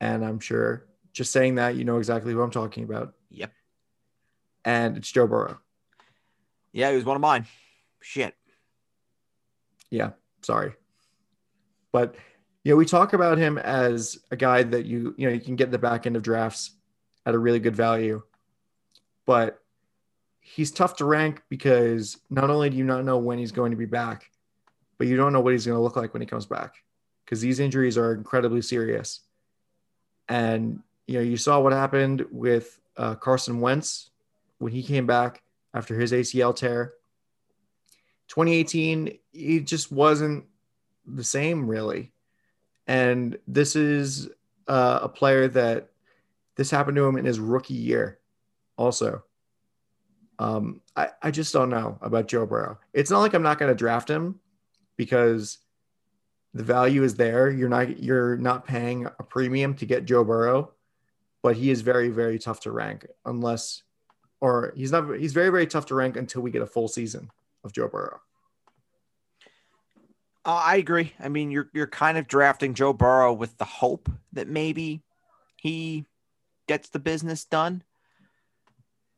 and I'm sure just saying that you know exactly who I'm talking about, Yep. and it's Joe Burrow. Yeah, he was one of mine. Shit. Yeah, sorry. But you know, we talk about him as a guy that you you know you can get the back end of drafts at a really good value. But he's tough to rank because not only do you not know when he's going to be back, but you don't know what he's going to look like when he comes back. Because these injuries are incredibly serious. And you know, you saw what happened with uh, Carson Wentz when he came back after his ACL tear. 2018, he just wasn't the same really. And this is uh, a player that this happened to him in his rookie year also. Um, I, I just don't know about Joe Burrow. It's not like I'm not going to draft him because the value is there. You're not you're not paying a premium to get Joe Burrow. but he is very, very tough to rank unless, or he's not, he's very, very tough to rank until we get a full season of Joe Burrow. Uh, I agree. I mean, you're you're kind of drafting Joe Burrow with the hope that maybe he gets the business done.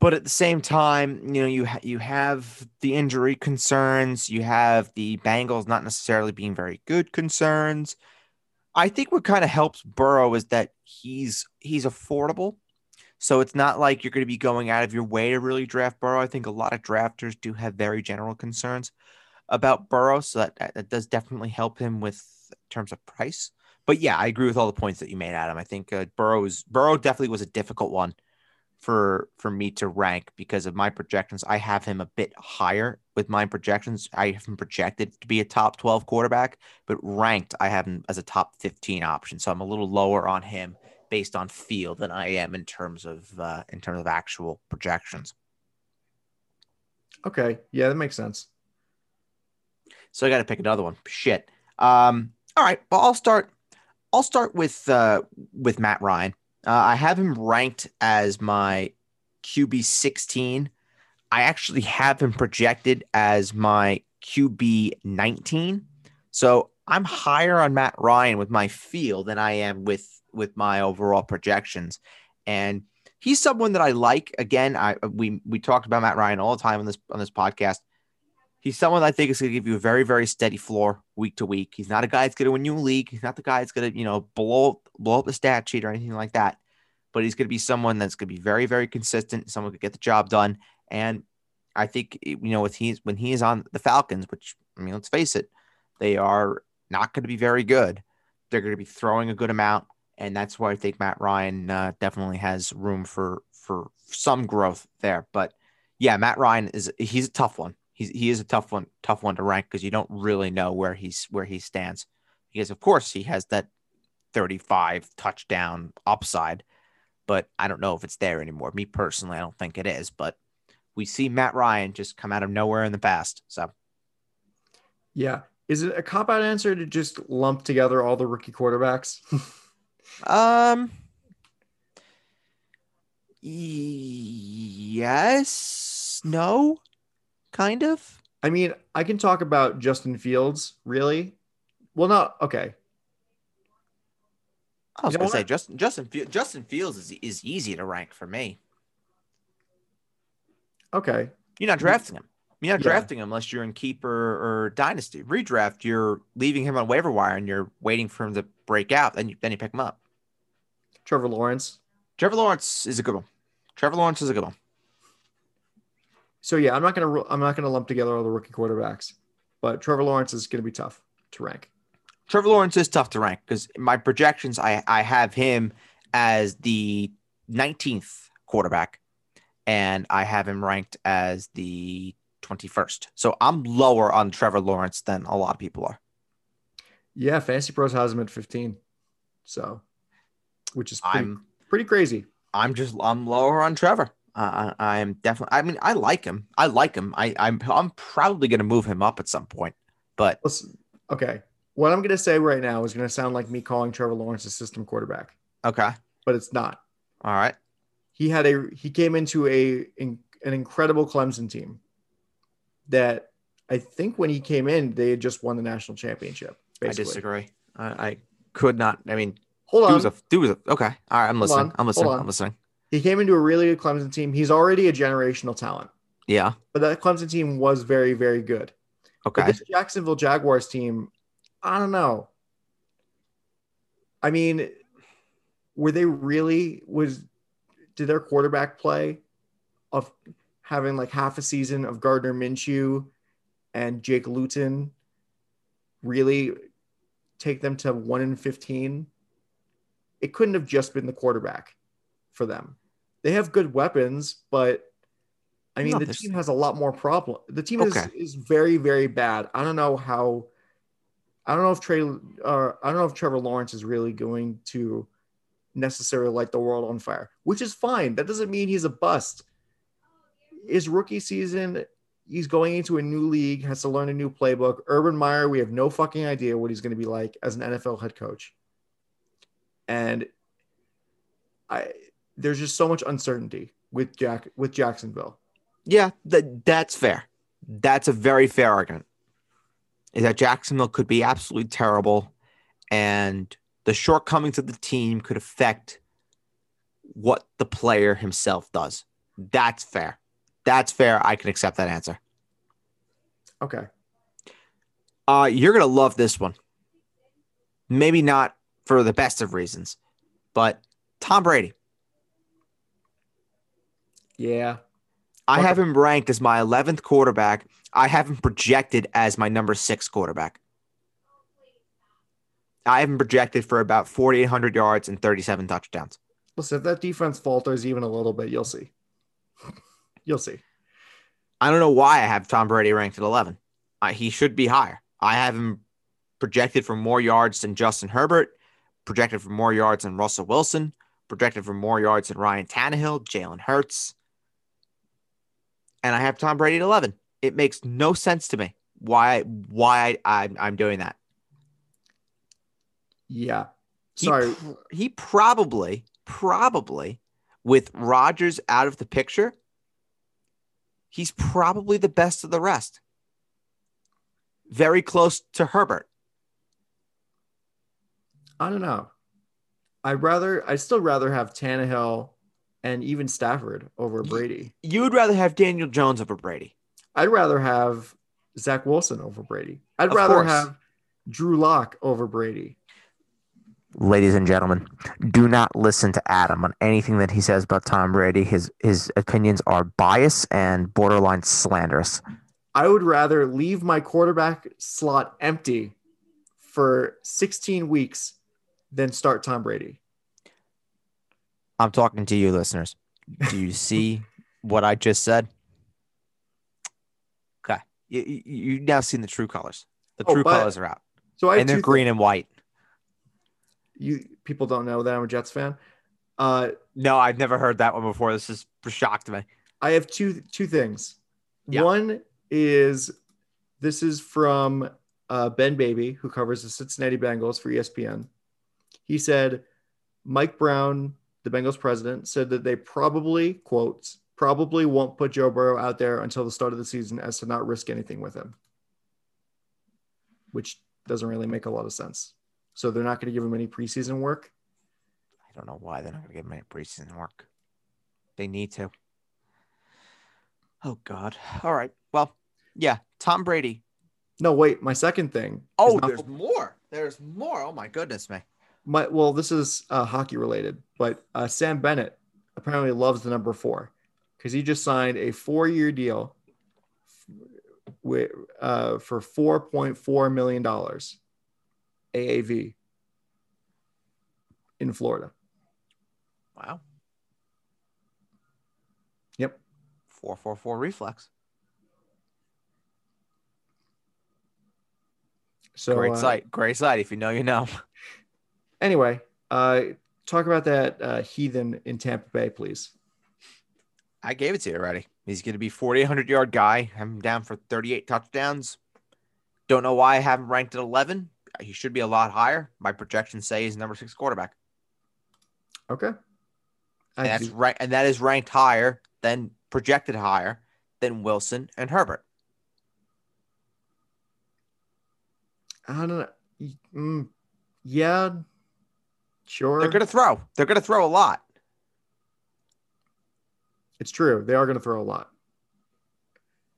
But at the same time, you know, you ha- you have the injury concerns, you have the Bengals not necessarily being very good concerns. I think what kind of helps Burrow is that he's he's affordable. So it's not like you're going to be going out of your way to really draft Burrow. I think a lot of drafters do have very general concerns about Burrow, so that that does definitely help him with terms of price. But yeah, I agree with all the points that you made, Adam. I think uh, Burrow's Burrow definitely was a difficult one for for me to rank because of my projections. I have him a bit higher with my projections. I have him projected to be a top 12 quarterback, but ranked I have him as a top 15 option. So I'm a little lower on him based on feel than I am in terms of uh, in terms of actual projections. Okay, yeah, that makes sense. So I got to pick another one. Shit. Um, all right. Well, I'll start. I'll start with uh, with Matt Ryan. Uh, I have him ranked as my QB 16. I actually have him projected as my QB 19. So I'm higher on Matt Ryan with my feel than I am with with my overall projections. And he's someone that I like. Again, I we we talked about Matt Ryan all the time on this on this podcast. He's someone I think is going to give you a very, very steady floor week to week. He's not a guy that's going to win you a league. He's not the guy that's going to, you know, blow blow up the stat sheet or anything like that. But he's going to be someone that's going to be very, very consistent. Someone could get the job done. And I think you know, with he's when he is on the Falcons, which I mean, let's face it, they are not going to be very good. They're going to be throwing a good amount, and that's why I think Matt Ryan uh, definitely has room for for some growth there. But yeah, Matt Ryan is he's a tough one he's he is a tough one, tough one to rank because you don't really know where he's where he stands. Because of course he has that 35 touchdown upside, but I don't know if it's there anymore. Me personally, I don't think it is, but we see Matt Ryan just come out of nowhere in the past. So yeah. Is it a cop out answer to just lump together all the rookie quarterbacks? *laughs* um yes no kind of. I mean, I can talk about Justin Fields, really. Well, not okay. I was you gonna say Justin Justin Justin Fields is is easy to rank for me. Okay, you're not mm. drafting him. You're not yeah. drafting him unless you're in keeper or dynasty. Redraft, you're leaving him on waiver wire and you're waiting for him to break out. Then you then you pick him up. Trevor Lawrence. Trevor Lawrence is a good one. Trevor Lawrence is a good one. So yeah, I'm not gonna I'm not gonna lump together all the rookie quarterbacks, but Trevor Lawrence is gonna be tough to rank. Trevor Lawrence is tough to rank because my projections I I have him as the 19th quarterback, and I have him ranked as the 21st. So I'm lower on Trevor Lawrence than a lot of people are. Yeah, Fantasy Pros has him at 15. So, which is pretty, I'm, pretty crazy. I'm just I'm lower on Trevor. Uh, I am definitely. I mean, I like him. I like him. I, I'm. I'm probably going to move him up at some point. But Listen, okay, what I'm going to say right now is going to sound like me calling Trevor Lawrence a system quarterback. Okay, but it's not. All right. He had a. He came into a in, an incredible Clemson team. That I think when he came in, they had just won the national championship. Basically. I disagree. I, I could not. I mean, hold on. Do was a, dude was a, okay. All right, I'm listening. I'm listening. I'm listening. He came into a really good Clemson team. He's already a generational talent. Yeah. But that Clemson team was very, very good. Okay. But this Jacksonville Jaguars team, I don't know. I mean, were they really was did their quarterback play of having like half a season of Gardner Minshew and Jake Luton really take them to one in 15? It couldn't have just been the quarterback for them they have good weapons, but I mean, the team has a lot more problem. The team okay. is, is very, very bad. I don't know how. I don't know if Trey. Uh, I don't know if Trevor Lawrence is really going to necessarily light the world on fire, which is fine. That doesn't mean he's a bust. His rookie season, he's going into a new league, has to learn a new playbook. Urban Meyer, we have no fucking idea what he's going to be like as an NFL head coach. And I there's just so much uncertainty with Jack with Jacksonville. Yeah, that that's fair. That's a very fair argument. Is that Jacksonville could be absolutely terrible, and the shortcomings of the team could affect what the player himself does. That's fair. That's fair. I can accept that answer. Okay. Uh, you're gonna love this one. Maybe not for the best of reasons, but Tom Brady. Yeah. I have him ranked as my 11th quarterback. I have him projected as my number six quarterback. I have him projected for about 4,800 yards and 37 touchdowns. Listen, if that defense falters even a little bit, you'll see. *laughs* You'll see. I don't know why I have Tom Brady ranked at 11. Uh, he should be higher. I have him projected for more yards than Justin Herbert, projected for more yards than Russell Wilson, projected for more yards than Ryan Tannehill, Jalen Hurts. And I have Tom Brady at 11. It makes no sense to me why why I, I'm, I'm doing that. Yeah. He Sorry. pr- he probably, probably, with Rodgers out of the picture, he's probably the best of the rest. Very close to Herbert. I don't know. I'd rather I'd still rather have Tannehill and even Stafford over Brady. You would rather have Daniel Jones over Brady. I'd rather have Zach Wilson over Brady. I'd Of rather course. have Drew Lock over Brady. Ladies and gentlemen, do not listen to Adam on anything that he says about Tom Brady. His his opinions are biased and borderline slanderous. I would rather leave my quarterback slot empty for 16 weeks than start Tom Brady. I'm talking to you, listeners. Do you see *laughs* what I just said? Okay, you, you you've now seen the true colors. The Oh, true but- colors are out, So I and they're green and white. you people don't know that I'm a Jets fan. Uh, No, I've never heard that one before. This is shocked me. I have two two things. Yeah. One is this is from uh, Ben Baby, who covers the Cincinnati Bengals for ESPN. He said Mike Brown, the Bengals president, said that they probably quotes probably won't put Joe Burrow out there until the start of the season, as to not risk anything with him, which doesn't really make a lot of sense. So they're not going to give him any preseason work. I don't know why they're not going to give him any preseason work. They need to. Oh God! All right. Well, yeah. Tom Brady. No, wait. My second thing. Oh, there's more. There's more. Oh my goodness, me. My well, this is uh, hockey related, but uh, Sam Bennett apparently loves the number four because he just signed a four-year deal with uh, for four point four million dollars AAV in Florida. Wow. Yep. Four four four reflex. So Great uh, sight. Great sight. If you know, you know. *laughs* Anyway, uh, talk about that uh, heathen in Tampa Bay, please. I gave it to you already. He's going to be 4,800 yard guy. I'm down for 38 touchdowns. Don't know why I have him ranked at 11. He should be a lot higher. My projections say he's number six quarterback. Okay. And that's right. And that is ranked higher than projected higher than Wilson and Herbert. I don't know. Mm, yeah, sure. They're going to throw. They're going to throw a lot. It's true. They are going to throw a lot.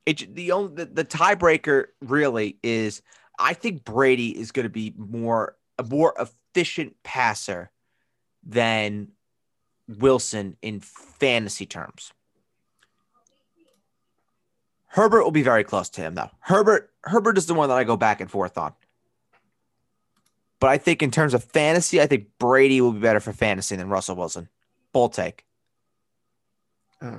It the only the, the tiebreaker really is I think Brady is going to be more a more efficient passer than Wilson in fantasy terms. Herbert will be very close to him though. Herbert Herbert is the one that I go back and forth on. But I think in terms of fantasy, I think Brady will be better for fantasy than Russell Wilson. Bold take. Uh,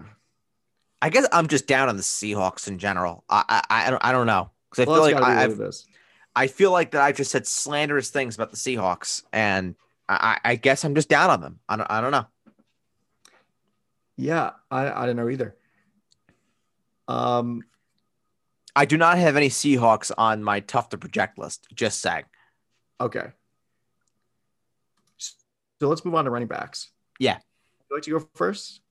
I guess I'm just down on the Seahawks in general. I I, I don't I don't know because I well, feel like I, I've, what. I feel like that I've just said slanderous things about the Seahawks, and I, I I guess I'm just down on them. I don't I don't know. Yeah, I, I don't know either. Um, I do not have any Seahawks on my tough to project list. Just saying. Okay. So let's move on to running backs. Yeah. you like to go first?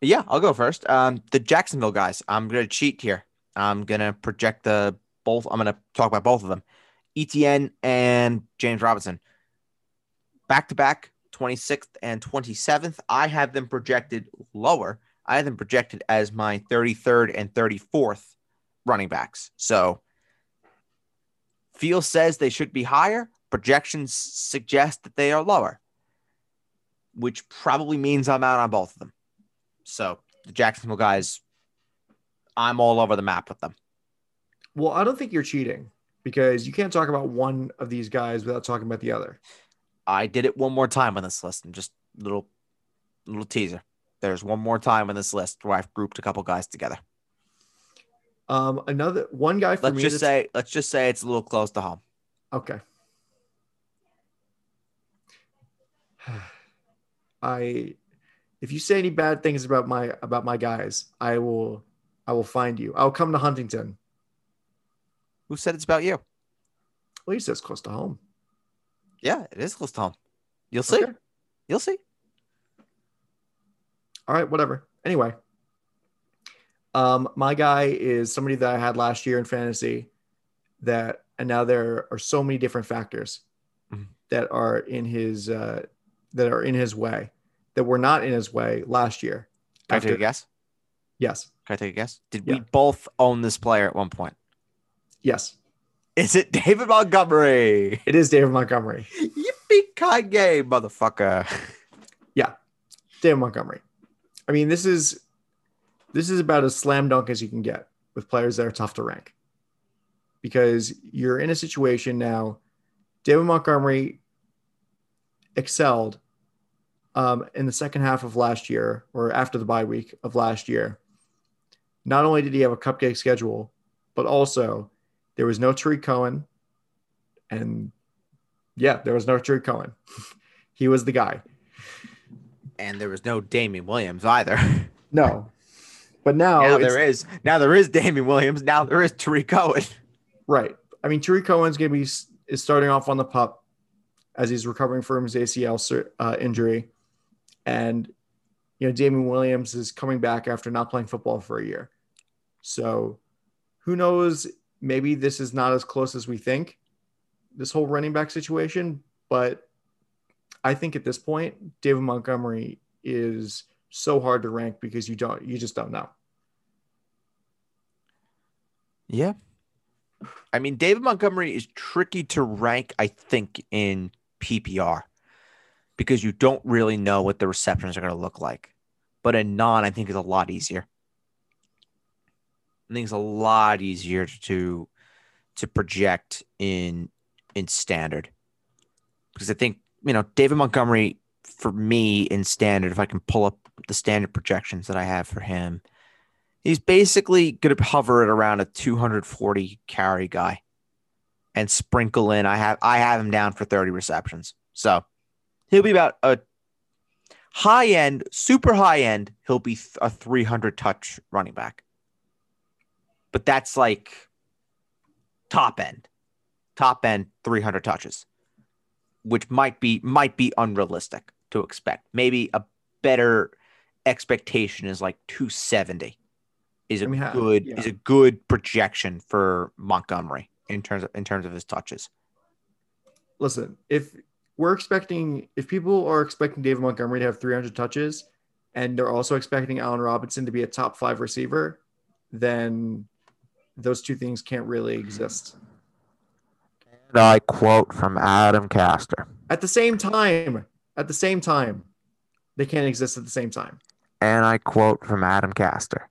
Yeah, I'll go first. Um, the Jacksonville guys. I'm gonna cheat here. I'm gonna project the both. I'm gonna talk about both of them, ETN and James Robinson. Back to back, 26th and 27th. I have them projected lower. I have them projected as my 33rd and 34th running backs. So, feel says they should be higher. Projections suggest that they are lower, which probably means I'm out on both of them. So the Jacksonville guys, I'm all over the map with them. Well, I don't think you're cheating because you can't talk about one of these guys without talking about the other. I did it one more time on this list and just little little teaser. There's one more time on this list where I've grouped a couple guys together. Um, another one guy for let's me. just say let's just say it's a little close to home. Okay. *sighs* I if you say any bad things about my about my guys, I will I will find you. I'll come to Huntington. Who said it's about you? Well, he says close to home. Yeah, it is close to home. You'll see. Okay. You'll see. All right, whatever. Anyway, um, my guy is somebody that I had last year in fantasy. That and now there are so many different factors Mhm. that are in his uh, that are in his way that were not in his way last year. Can I take a guess? Yes, Can I take a guess? Did Yeah. we both own this player at one point? yes, Is it David Montgomery? it is David Montgomery. Yippee ki yay, motherfucker! Yeah, David Montgomery. I mean, this is this is about as slam dunk as you can get with players that are tough to rank. Because you're in a situation now, David Montgomery excelled um, in the second half of last year or after the bye week of last year. Not only did he have a cupcake schedule, but also there was no Tarik Cohen. And yeah, there was no Tarik Cohen. *laughs* he was the guy. And there was no Damien Williams either. *laughs* No. But now, now there is. Now there is Damien Williams. Now there is Tarik Cohen. right. I mean, Tarik Cohen's going to be is starting off on the pup as he's recovering from his ACL uh, injury, and you know Damien Williams is coming back after not playing football for a year. So, who knows? Maybe this is not as close as we think. This whole running back situation, but I think at this point, David Montgomery is so hard to rank because you don't you just don't know. Yeah. I mean, David Montgomery is tricky to rank, I think, in PPR because you don't really know what the receptions are going to look like. But in non, I think is a lot easier. I think it's a lot easier to to project in in standard because I think you know David Montgomery for me in standard. If I can pull up the standard projections that I have for him, he's basically going to hover at around a 240 carry guy and sprinkle in. I have I have him down for 30 receptions, so he'll be about a high end, super high end. He'll be a 300 touch running back, but that's like top end, top end 300 touches, which might be might be unrealistic to expect. Maybe a better expectation is like 270 is a I mean, how- good yeah. is a good projection for Montgomery in terms of in terms of his touches. listen, if we're expecting, if people are expecting David Montgomery to have 300 touches and they're also expecting Allen Robinson to be a top five receiver, then those two things can't really exist. And I quote from Adam Castor. At the same time, at the same time, they can't exist at the same time. And I quote from Adam Castor.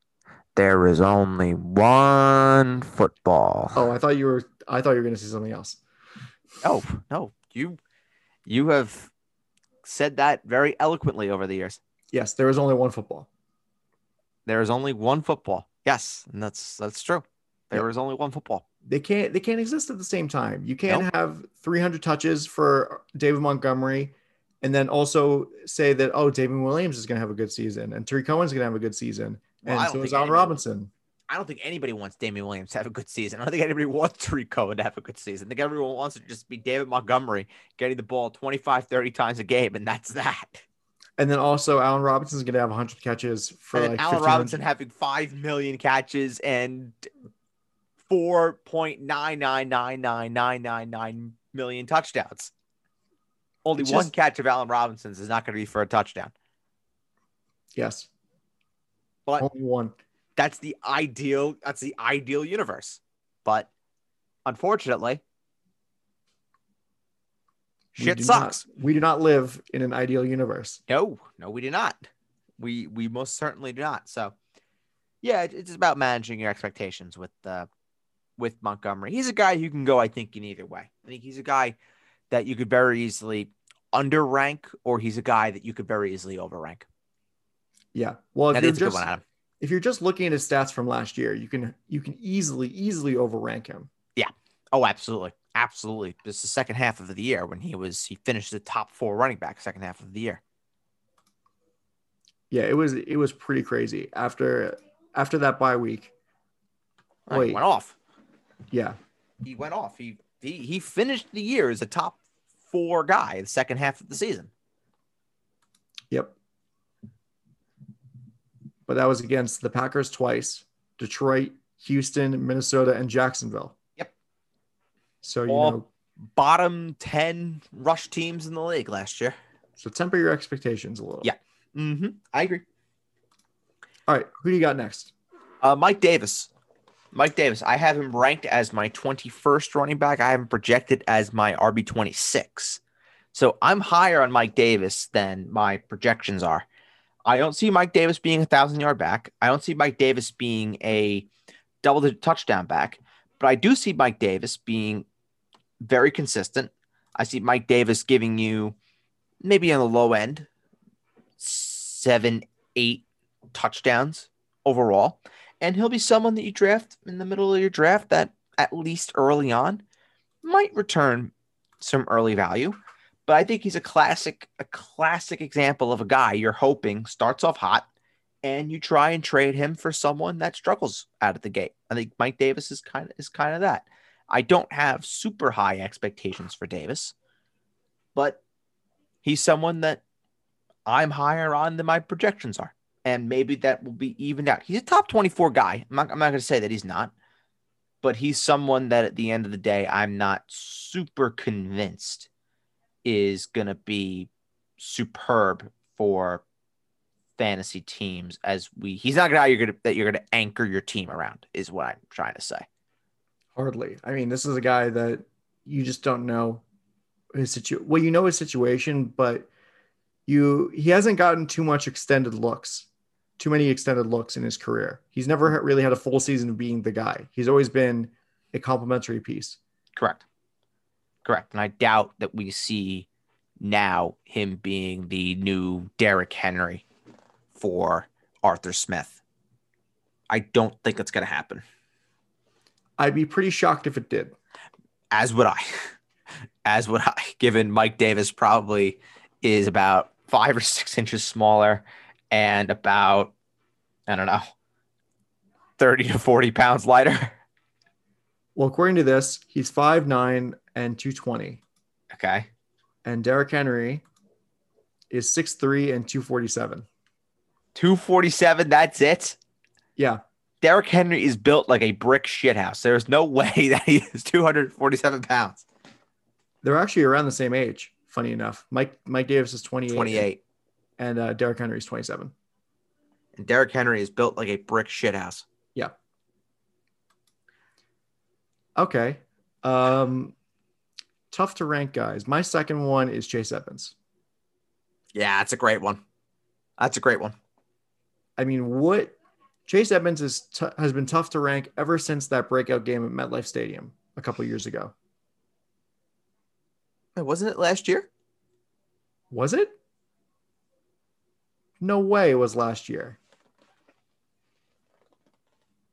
There is only one football. Oh, I thought you were, I thought you were going to say something else. No, no. You you have said that very eloquently over the years. Yes, there is only one football. There is only one football. Yes, and that's that's true. There is only one football. They can't, they can't exist at the same time. You can't Nope. have 300 touches for David Montgomery and then also say that, oh, Damien Williams is going to have a good season and Tarik Cohen's going to have a good season. Well, and so is Allen Robinson. I don't think anybody wants Damien Williams to have a good season. I don't think anybody wants Tarik Cohen to have a good season. I think everyone wants to just be David Montgomery getting the ball 25, 30 times a game, and that's that. And then also Allen Robinson's gonna have 100 catches for and like Allen 1500 Robinson having five million catches and four point nine nine nine nine nine nine nine million touchdowns. Only It's one catch of Allen Robinson's is not going to be for a touchdown. Yes, But only one. that's the ideal. That's the ideal universe. But unfortunately, We shit sucks. Not, we do not live in an ideal universe. No, no, we do not. We we most certainly do not. So, yeah, it- it's about managing your expectations with uh, with Montgomery. He's a guy who can go, I think, in either way. I think he's a guy that you could very easily underrank, or he's a guy that you could very easily overrank. Yeah. Well, if you're it's a good just one, if you're just looking at his stats from last year, you can you can easily easily overrank him. Yeah. Oh, absolutely, absolutely. This is the second half of the year when he was he finished the top four running back second half of the year. Yeah, it was it was pretty crazy after after that bye week. Oh, he Wait. went off. Yeah, He went off. He he he finished the year as a top four guy the second half of the season. Yep. But that was against the Packers twice, Detroit, Houston, Minnesota, and Jacksonville. Yep. So you All- know, bottom 10 rush teams in the league last year. so temper your expectations a little. Yeah. Mm-hmm. I agree. All right, who do you got next? Uh, Mike Davis. Mike Davis. I have him ranked as my 21st running back. I have him projected as my RB 26. So I'm higher on Mike Davis than my projections are. I don't see Mike Davis being a thousand yard back. I don't see Mike Davis being a double touchdown back, but I do see Mike Davis being very consistent. I see Mike Davis giving you maybe on the low end seven, eight touchdowns overall. And he'll be someone that you draft in the middle of your draft that at least early on might return some early value. But I think he's a classic, a classic example of a guy you're hoping starts off hot and you try and trade him for someone that struggles out of the gate. I think Mike Davis is kind of is kind of that. I don't have super high expectations for Davis, but he's someone that I'm higher on than my projections are. And maybe that will be evened out. He's a top 24 guy. I'm not, I'm not going to say that he's not, but he's someone that at the end of the day, I'm not super convinced is going to be superb for fantasy teams as we he's not gonna you're gonna that you're gonna anchor your team around is what I'm trying to say. Hardly. I mean, this is a guy that you just don't know his situation. Well, you know his situation, but you he hasn't gotten too much extended looks, too many extended looks in his career. He's never mm-hmm. really had a full season of being the guy. He's always been a complimentary piece. Correct. Correct. And I doubt that we see now him being the new Derrick Henry for Arthur Smith. I don't think it's going to happen. I'd be pretty shocked if it did. As would I. *laughs* As would I, given Mike Davis probably is about five or six inches smaller and about, I don't know, 30 to 40 pounds lighter. *laughs* Well, according to this, he's 5'9 and 220. Okay. And Derrick Henry is 6'3 and 247. 247, that's it. Yeah. Derrick Henry is built like a brick shithouse. There's no *laughs* way that he is 247 pounds. They're actually around the same age, funny enough. Mike Mike Davis is 28. 28. And uh, Derrick Henry is 27. And Derrick Henry is built like a brick shit shithouse. Yeah. Okay. Um, tough to rank guys. My second one is Chase Edmonds. Yeah, that's a great one. That's a great one. I mean, what Chase Edmonds is t- has been tough to rank ever since that breakout game at MetLife Stadium a couple years ago. Wasn't it last year? Was it? No way it was last year.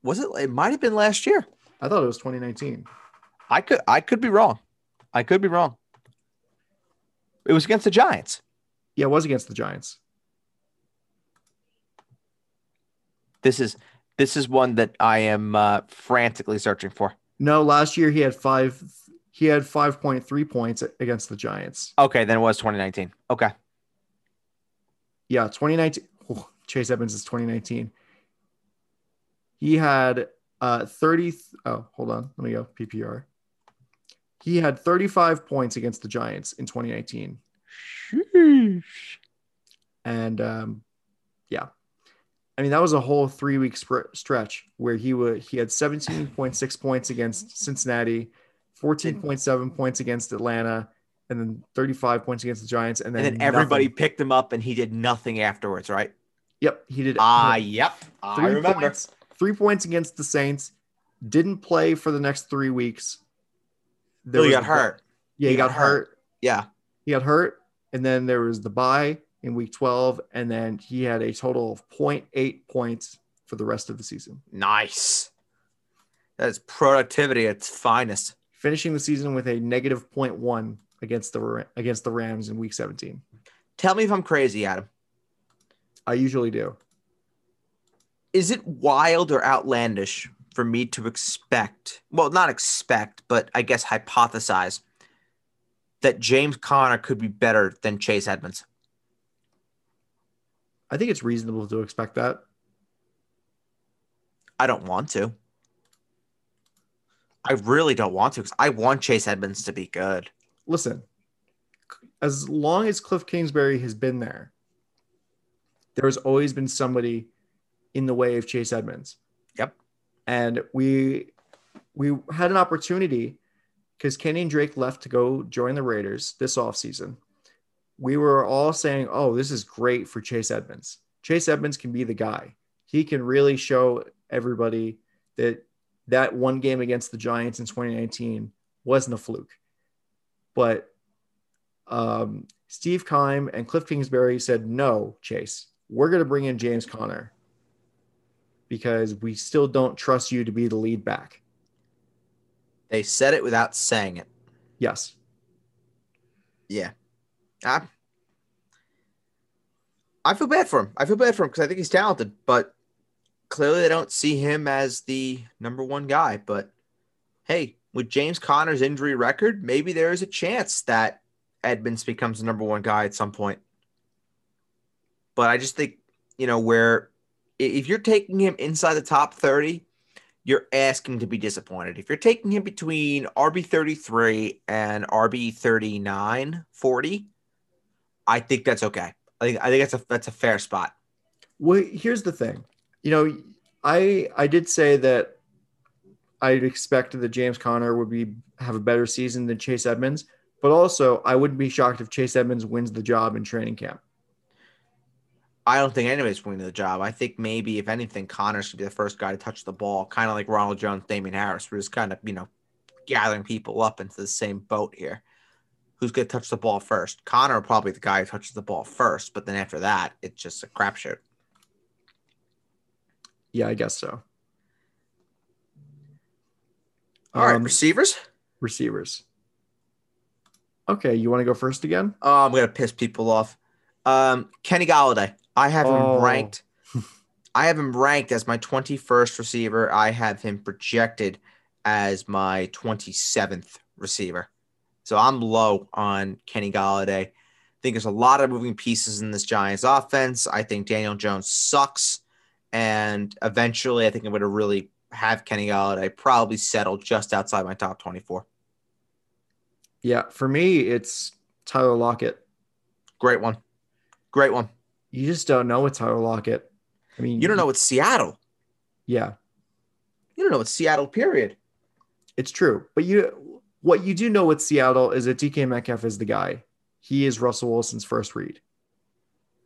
Was it? It might have been last year. I thought it was 2019. I could I could be wrong. I could be wrong. It was against the Giants. Yeah, it was against the Giants. This is this is one that I am uh, frantically searching for. No, last year he had five. He had 5.3 points against the Giants. Okay, then it was 2019. Okay. Yeah, 2019. oh, Chase Edmonds is 2019. He had uh 30. Oh, hold on. Let me go. PPR. He had 35 points against the Giants in 2019. And um, yeah, I mean that was a whole three week sp- stretch where he would he had 17.6 points against Cincinnati, 14.7 points against Atlanta, and then 35 points against the Giants, and then, And then everybody nothing. picked him up and he did nothing afterwards, right? Yep, he did. Ah, yep. I three remember. points. Three points against the Saints. Didn't play for the next three weeks. There Billy was got hurt. Yeah, he, He got, got hurt. Yeah. He got hurt, and then there was the bye in week 12, and then he had a total of 0.8 points for the rest of the season, Nice. That is productivity at its finest. finishing the season with a negative 0.1 against the against the Rams in week 17. Tell me if I'm crazy, Adam. I usually do. Is it wild or outlandish for me to expect, well, not expect, but I guess hypothesize that James Conner could be better than Chase Edmonds? I think it's reasonable to expect that. I don't want to. I really don't want to because I want Chase Edmonds to be good. Listen, as long as Cliff Kingsbury has been there, there's always been somebody in the way of Chase Edmonds. Yep. And we we had an opportunity because Kenyan Drake left to go join the Raiders this offseason. We were all saying, oh, this is great for Chase Edmonds. Chase Edmonds can be the guy. He can really show everybody that that one game against the Giants in 2019 wasn't a fluke. But um, Steve Keim and Cliff Kingsbury said, no, Chase, we're going to bring in James Conner because we still don't trust you to be the lead back. They said it without saying it. Yes. Yeah. I, I feel bad for him. I feel bad for him because I think he's talented, but clearly they don't see him as the number one guy. But hey, with James Conner's injury record, maybe there is a chance that Edmonds becomes the number one guy at some point. But I just think, you know, where if you're taking him inside the top 30, you're asking to be disappointed. If you're taking him between RB 33 and RB 39, 40, I think that's okay. I think I think that's a that's a fair spot. Well, here's the thing. You know, I I did say that I expected that James Conner would be have a better season than Chase Edmonds, but also I wouldn't be shocked if Chase Edmonds wins the job in training camp. I don't think anybody's winning the job. I think maybe if anything, Conner should be the first guy to touch the ball, kind of like Ronald Jones, Damien Harris. We're just kind of you know gathering people up into the same boat here. Who's going to touch the ball first? Conner probably the guy who touches the ball first, but then after that, it's just a crapshoot. Yeah, I guess so. All right, Um, receivers. receivers. Okay, you want to go first again? Oh, I'm gonna piss people off. Um, Kenny Golladay. I have Oh. him ranked. *laughs* I have him ranked as my 21st receiver. I have him projected as my 27th receiver. So I'm low on Kenny Golladay. I think there's a lot of moving pieces in this Giants offense. I think Daniel Jones sucks. And eventually, I think I'm going to really have Kenny Golladay probably settle just outside my top 24. Yeah, for me, it's Tyler Lockett. Great one. Great one. You just don't know with Tyler Lockett. I mean, You don't know it's Seattle. Yeah, You don't know it's Seattle, period. it's true. But you, what you do know with Seattle is that DK Metcalf is the guy. He is Russell Wilson's first read.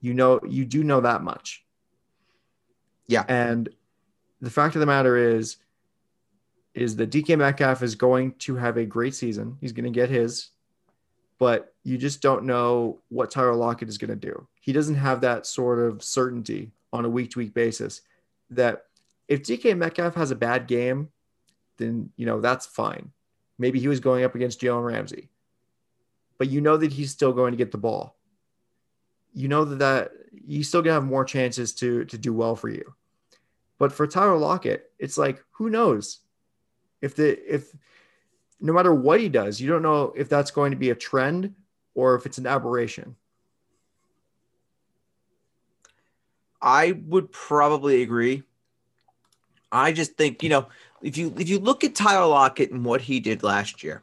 You know, you do know that much. Yeah. And the fact of the matter is, is that DK Metcalf is going to have a great season. He's going to get his, but you just don't know what Tyler Lockett is going to do. He doesn't have that sort of certainty on a week to week basis that if DK Metcalf has a bad game, then, you know, that's fine. Maybe he was going up against Jalen Ramsey, but you know that he's still going to get the ball. You know that, that you still gonna have more chances to to do well for you. But for Tyler Lockett, it's like who knows if the if no matter what he does, you don't know if that's going to be a trend or if it's an aberration. I would probably agree. I just think, you know, if you if you look at Tyler Lockett and what he did last year,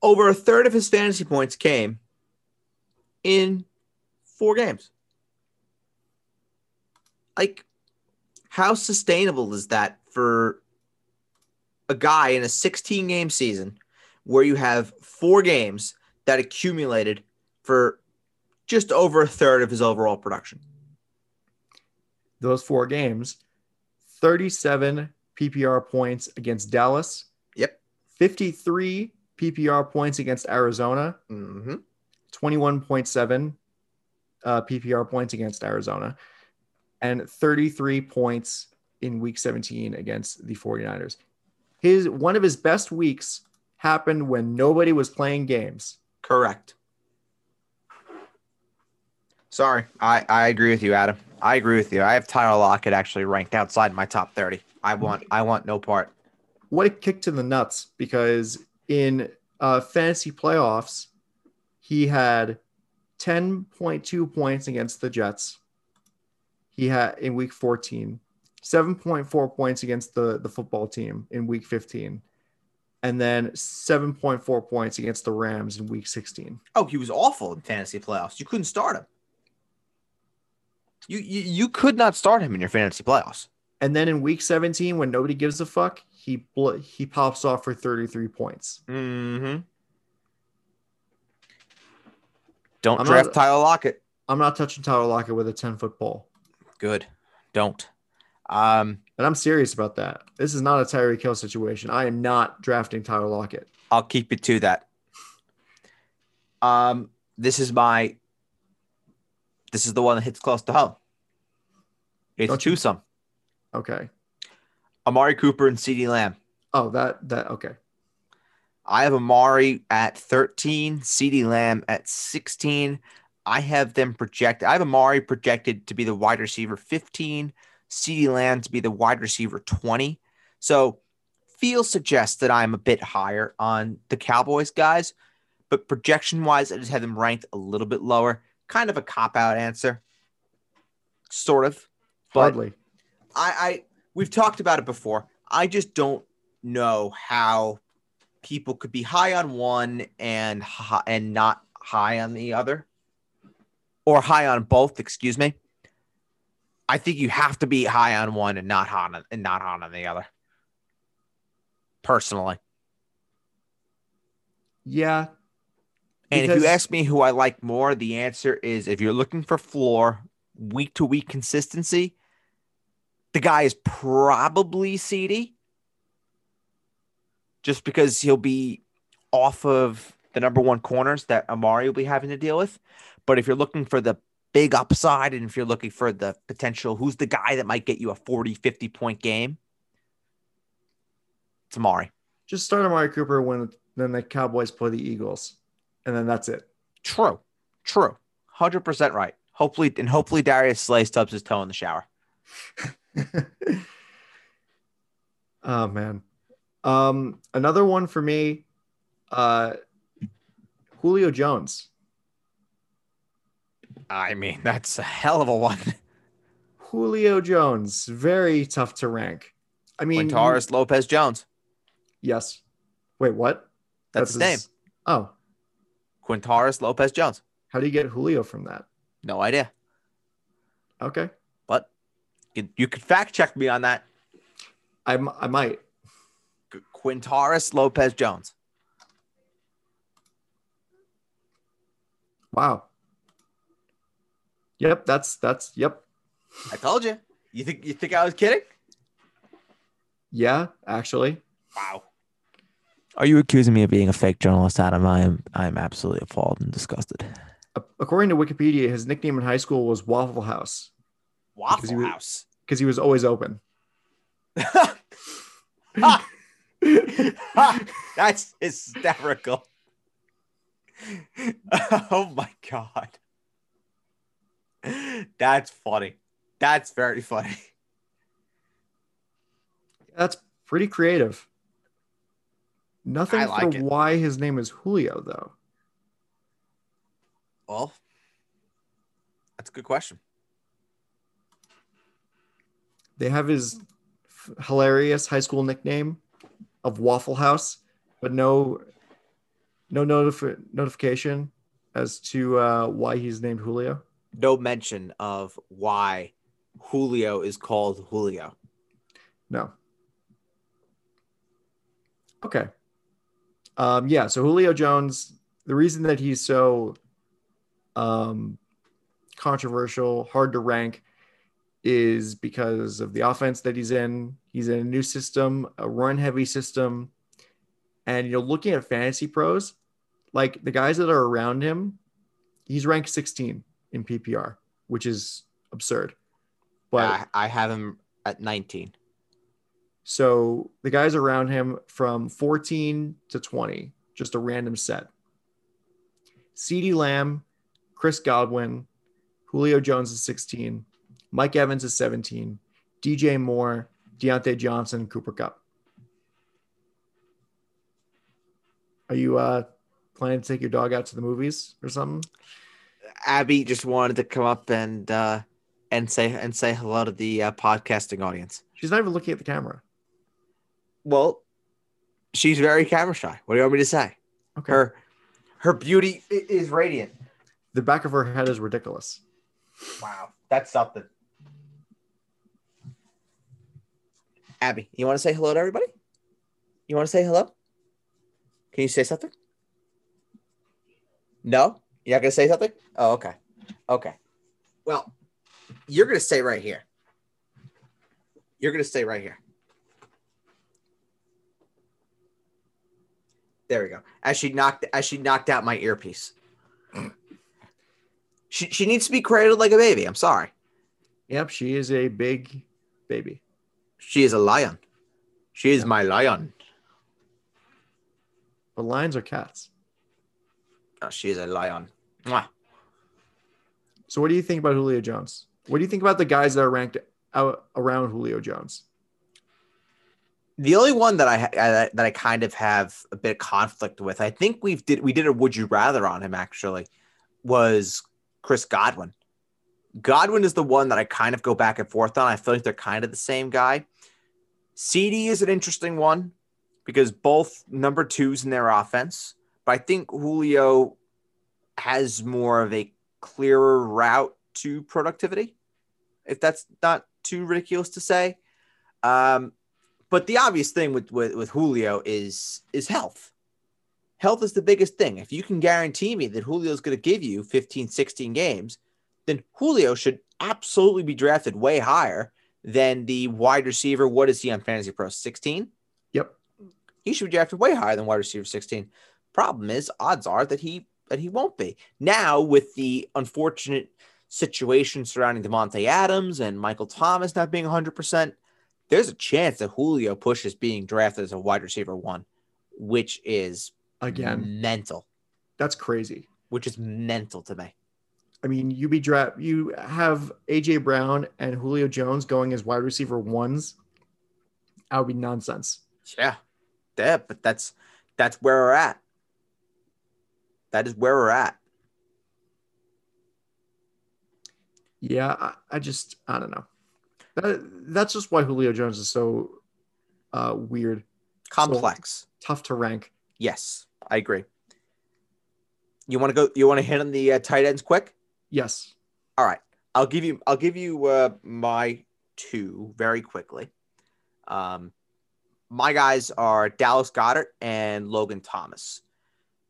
over a third of his fantasy points came in four games. Like, how sustainable is that for a guy in a 16 game season where you have four games that accumulated for just over a third of his overall production? Those four games 37 PPR points against Dallas. Yep. 53 PPR points against Arizona. Mm-hmm. 21.7 uh, PPR points against Arizona. And 33 points in week 17 against the 49ers. His one of his best weeks happened when nobody was playing games. Correct. Sorry, I, I agree with you, Adam. I agree with you. I have Tyler Lockett actually ranked outside my top 30. I want I want no part. What a kick to the nuts because in uh, fantasy playoffs, he had 10.2 points against the Jets. He had in week 14, 7.4 points against the, the football team in week 15, and then 7.4 points against the Rams in week 16. Oh, he was awful in fantasy playoffs. You couldn't start him. You, you you could not start him in your fantasy playoffs. And then in week 17, when nobody gives a fuck, he bl- he pops off for 33 points. Mm-hmm. Don't I'm draft not- Tyler Lockett. I'm not touching Tyler Lockett with a 10 foot pole. Good. Don't. Um, And I'm serious about that. This is not a Tyreek Hill situation. I am not drafting Tyler Lockett. I'll keep it to that. Um, this is my. This is the one that hits close to home. It's Don't you- twosome. Okay. Amari Cooper and CeeDee Lamb. Oh, that that okay. I have Amari at 13, CeeDee Lamb at 16. I have them projected. I have Amari projected to be the wide receiver 15, CeeDee Lamb to be the wide receiver 20. So feel suggests that I'm a bit higher on the Cowboys guys, but projection wise, I just have them ranked a little bit lower. Kind of a cop out answer, sort of. Hardly. I, I we've talked about it before. I just don't know how people could be high on one and and not high on the other, or high on both. Excuse me. I think you have to be high on one and not high on and not high on the other. Personally, Yeah. and if you ask me who I like more, the answer is if you're looking for floor week to week consistency, the guy is probably CD. Just because he'll be off of the number one corners that Amari will be having to deal with. But if you're looking for the big upside and if you're looking for the potential, who's the guy that might get you a 40, 50 point game? It's Amari. Just start Amari Cooper when then the Cowboys play the Eagles. And then that's it. True. True. 100% right. Hopefully, and hopefully Darius Slay stubs his toe in the shower. *laughs* oh man. Um another one for me uh Julio Jones. I mean, that's a hell of a one. *laughs* Julio Jones, very tough to rank. I mean, Quintorris Lopez Jones. yes. Wait, what? That's, his name. Oh, Quintorris Lopez Jones. how do you get Julio from that? No idea. Okay, But you, you could fact check me on that. I, m- I might. Quintorris Lopez Jones. Wow. Yep, that's that's yep. I told you. You think you think I was kidding? Yeah, actually. Wow. Are you accusing me of being a fake journalist, Adam? I am. I am absolutely appalled and disgusted. According to Wikipedia, his nickname in high school was Waffle House Because Waffle was- House. *laughs* because he was always open. That's hysterical. *laughs* oh my god. *laughs* That's funny. That's very funny. That's pretty creative. Nothing I like for it. why his name is Julio though. Well, That's a good question. They have his f- hilarious high school nickname of Waffle House, but no no notif- notification as to uh, why he's named Julio. No mention of why Julio is called Julio. No. Okay. Um, yeah, so Julio Jones, the reason that he's so um, controversial, hard to rank, is because of the offense that he's in. He's in a new system, a run heavy system. And you're looking at fantasy pros, like the guys that are around him, he's ranked 16 in PPR, which is absurd. But I, I have him at 19. so the guys around him from 14 to 20, just a random set. CeeDee Lamb, Chris Godwin, Julio Jones is 16, Mike Evans is 17, DJ Moore, Diontae Johnson, Cooper Kupp. Are you uh planning to take your dog out to the movies or something? Abby just wanted to come up and uh, and say and say hello to the uh, podcasting audience. She's not even looking at the camera. Well, she's very camera shy. What do you want me to say? Okay. Her her beauty is radiant. The back of her head is ridiculous. Wow, that's something. Abby, you want to say hello to everybody? You want to say hello? Can you say something? No, you're not gonna say something. Oh, okay, okay. Well, you're gonna stay right here. You're gonna stay right here. There we go. As she knocked, as she knocked out my earpiece. *clears throat* She she needs to be cradled like a baby. I'm sorry. Yep, she is a big baby. She is a lion. She is my lion. But lions are cats. Oh, she is a lion. Mwah. So what do you think about Julio Jones? What do you think about the guys that are ranked out around Julio Jones? The only one that I ha- uh, that I kind of have a bit of conflict with, I think we've did we did a would you rather on him actually, was Chris Godwin. Godwin is the one that I kind of go back and forth on. I feel like they're kind of the same guy. CD is an interesting one because both number twos in their offense, but I think Julio has more of a clearer route to productivity, if that's not too ridiculous to say. Um, but the obvious thing with, with, with Julio is is health. Health is the biggest thing. If you can guarantee me that Julio is going to give you 15, 16 games, then Julio should absolutely be drafted way higher than the wide receiver. What is he on Fantasy Pro? 16? Yep. He should be drafted way higher than wide receiver 16. Problem is, odds are that he that he won't be. Now, with the unfortunate situation surrounding Davante Adams and Michael Thomas not being 100%, there's a chance that Julio pushes being drafted as a wide receiver one, which is Again, mental, that's crazy. which is mental to me. I mean, you be draft you have AJ Brown and Julio Jones going as wide receiver ones. That would be nonsense. Yeah. Yeah, but that's that's where we're at. That is where we're at. Yeah, I, I just I don't know. That, that's just why Julio Jones is so uh, weird, Complex. tough to rank. yes, I agree. You want to go? You want to hit on the uh, tight ends quick? Yes. All right, I'll give you. I'll give you uh, my two very quickly. Um, my guys are Dallas Goedert and Logan Thomas.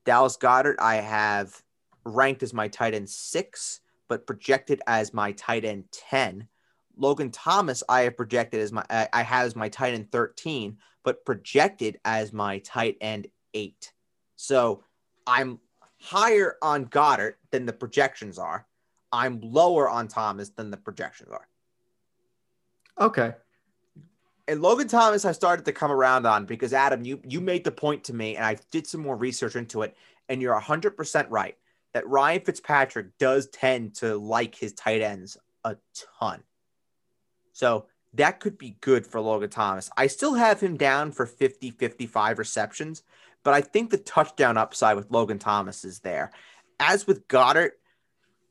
Dallas Goedert, I have ranked as my tight end six, but projected as my tight end ten. Logan Thomas, I have projected as my I have as my tight end thirteen, but projected as my tight end eight. So I'm higher on Goedert than the projections are. I'm lower on Thomas than the projections are. Okay. And Logan Thomas, I started to come around on because Adam, you you made the point to me, and I did some more research into it, and you're hundred percent right that Ryan Fitzpatrick does tend to like his tight ends a ton. So that could be good for Logan Thomas. I still have him down for 50, 55 receptions, but I think the touchdown upside with Logan Thomas is there. As with Goedert,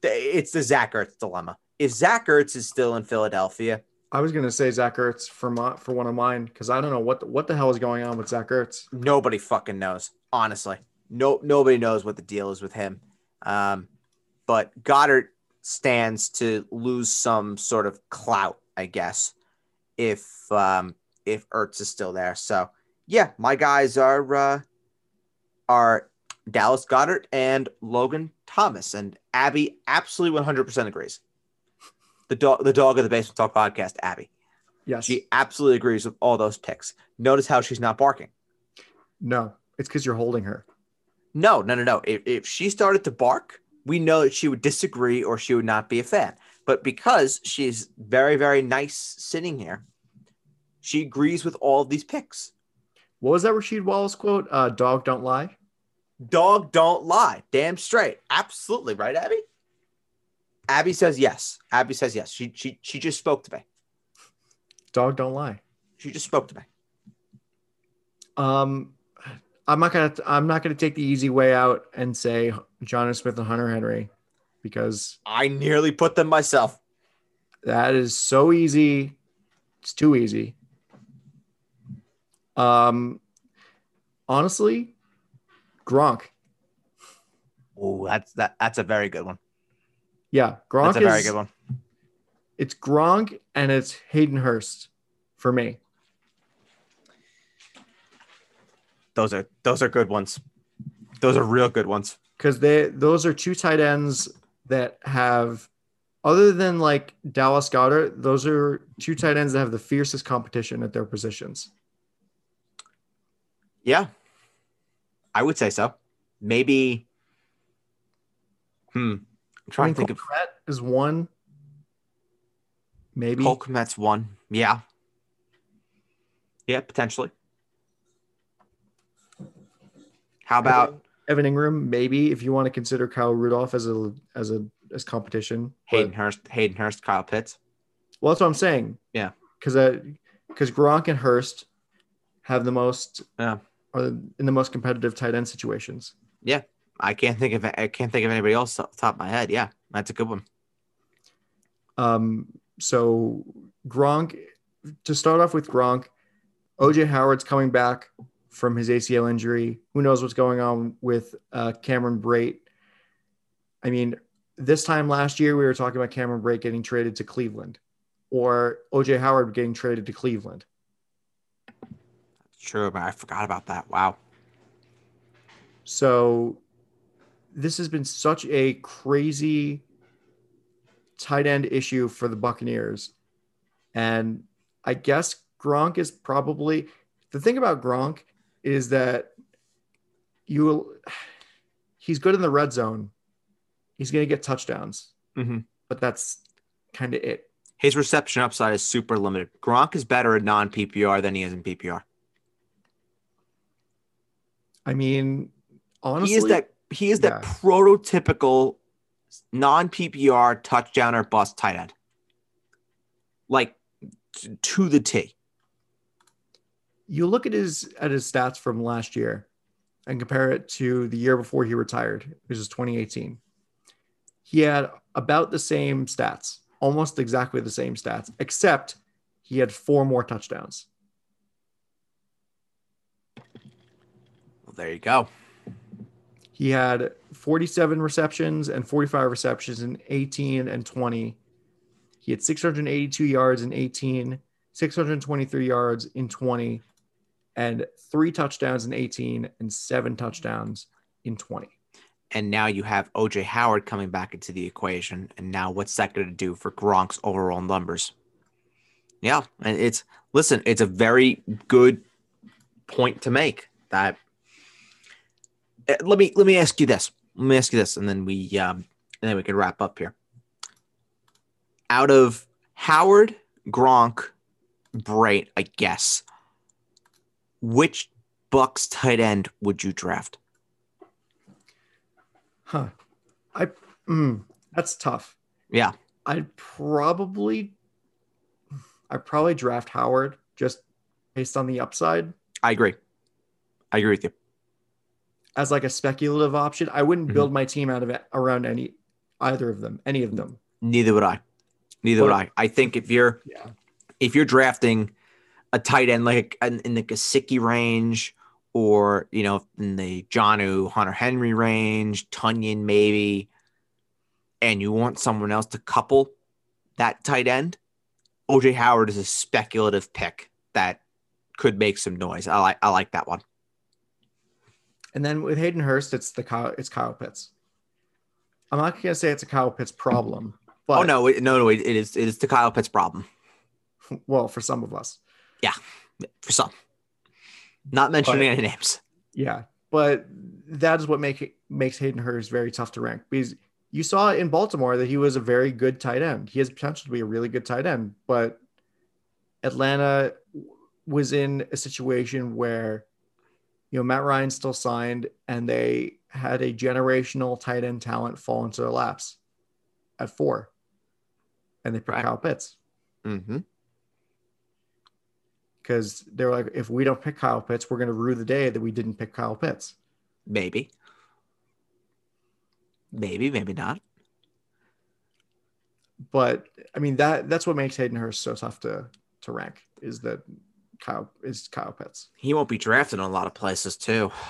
it's the Zach Ertz dilemma. If Zach Ertz is still in Philadelphia, I was gonna say Zach Ertz for my, for one of mine because I don't know what the, what the hell is going on with Zach Ertz. nobody fucking knows. Honestly, no nobody knows what the deal is with him. Um, but Goedert stands to lose some sort of clout, I guess, if um, if Ertz is still there. So yeah, my guys are uh, are Dallas Goedert and Logan Thomas, and Abby absolutely one hundred percent agrees. The dog, the dog of the Basement Talk podcast, Abby. Yes. She absolutely agrees with all those picks. Notice how she's not barking. no, it's because you're holding her. No, no, no, no. If, if she started to bark, we know that she would disagree or she would not be a fan. But because she's very, very nice sitting here, she agrees with all of these picks. What was that Rasheed Wallace quote? Uh, "Dog don't lie." Dog don't lie. Damn straight. Absolutely right, Abby. Abby says yes. Abby says yes. She she she just spoke to me. Dog don't lie. She just spoke to me. Um, I'm not gonna I'm not gonna take the easy way out and say Jonnu Smith and Hunter Henry because I nearly put them myself. that is so easy. It's too easy. Um, honestly, Gronk. Oh, that's that that's a very good one. Yeah, Gronk That's a very is- good one. It's Gronk and it's Hayden Hurst for me. Those are those are good ones. Those are real good ones. because they those are two tight ends that have other than like Dallas Goedert, those are two tight ends that have the fiercest competition at their positions. Yeah. I would say so. Maybe. Hmm. I'm trying to think Cole of Kmet is one, maybe. Cole Kmet's one. Yeah. Yeah, potentially. How about Evan Engram, maybe if you want to consider Kyle Rudolph as a as a as competition. But- Hayden Hurst? Hayden Hurst, Kyle Pitts. well, that's what I'm saying. Yeah. because uh because Gronk and Hurst have the most Yeah. are in the most competitive tight end situations. I can't think of I can't think of anybody else off the top of my head. Yeah, that's a good one. Um, so Gronk, to start off with Gronk, OJ Howard's coming back from his ACL injury. Who knows what's going on with uh, Cameron Brate? I mean, this time last year we were talking about Cameron Brate getting traded to Cleveland, or OJ Howard getting traded to Cleveland. That's true, but I forgot about that. Wow. So this has been such a crazy tight end issue for the Buccaneers. And I guess Gronk is probably the thing about Gronk is that you will he's good in the red zone. He's going to get touchdowns, hmm but that's kind of it. His reception upside is super limited. Gronk is better at non PPR than he is in PPR. I mean, honestly, he is that he is that prototypical non PPR touchdown or bust tight end. Like t- to the T. you look at his at his stats from last year and compare it to the year before he retired, which is 2018. He had about the same stats, almost exactly the same stats, except he had four more touchdowns. Well, there you go. He had 47 receptions and 45 receptions in 18 and 20. He had 682 yards in 18, 623 yards in 20, and three touchdowns in 18 and seven touchdowns in 20. And now you have OJ Howard coming back into the equation. And now what's that going to do for Gronk's overall numbers? Yeah. And it's, listen, it's a very good point to make that. Uh, Let me let me ask you this. Let me ask you this, and then we um, and then we can wrap up here. Out of Howard, Gronk, Brate, I guess, which Bucks tight end would you draft? Huh. I mm, that's tough. Yeah. I'd probably I'd probably draft Howard just based on the upside I agree. I agree with you. As like a speculative option. I wouldn't Mhm. build my team out of it around any either of them, any of them. Neither would I. Neither would I. I think if you're Yeah. if you're drafting a tight end like in, in the Gesicki range or you know in the Jonnu Hunter Henry range, Tonyan maybe, and you want someone else to couple that tight end, OJ Howard is a speculative pick that could make some noise. I like I like that one. And then with Hayden Hurst, it's the Kyle, it's Kyle Pitts. I'm not gonna say it's a Kyle Pitts problem, but oh no, no, no, it, it is it is the Kyle Pitts problem well, for some of us, yeah, for some. Not mentioning But- any names. yeah. But that is what make makes Hayden Hurst very tough to rank because you saw in Baltimore that he was a very good tight end. He has potential to be a really good tight end, but Atlanta was in a situation where you know Matt Ryan still signed and they had a generational tight end talent fall into their laps at four. And they picked Right. Kyle Pitts Mm-hmm. because they're like, if we don't pick Kyle Pitts, we're going to rue the day that we didn't pick Kyle Pitts. Maybe. Maybe, maybe not. But I mean that that's what makes Hayden Hurst so tough to to rank is that Kyle is Kyle Pitts. He won't be drafted in a lot of places too. *sighs*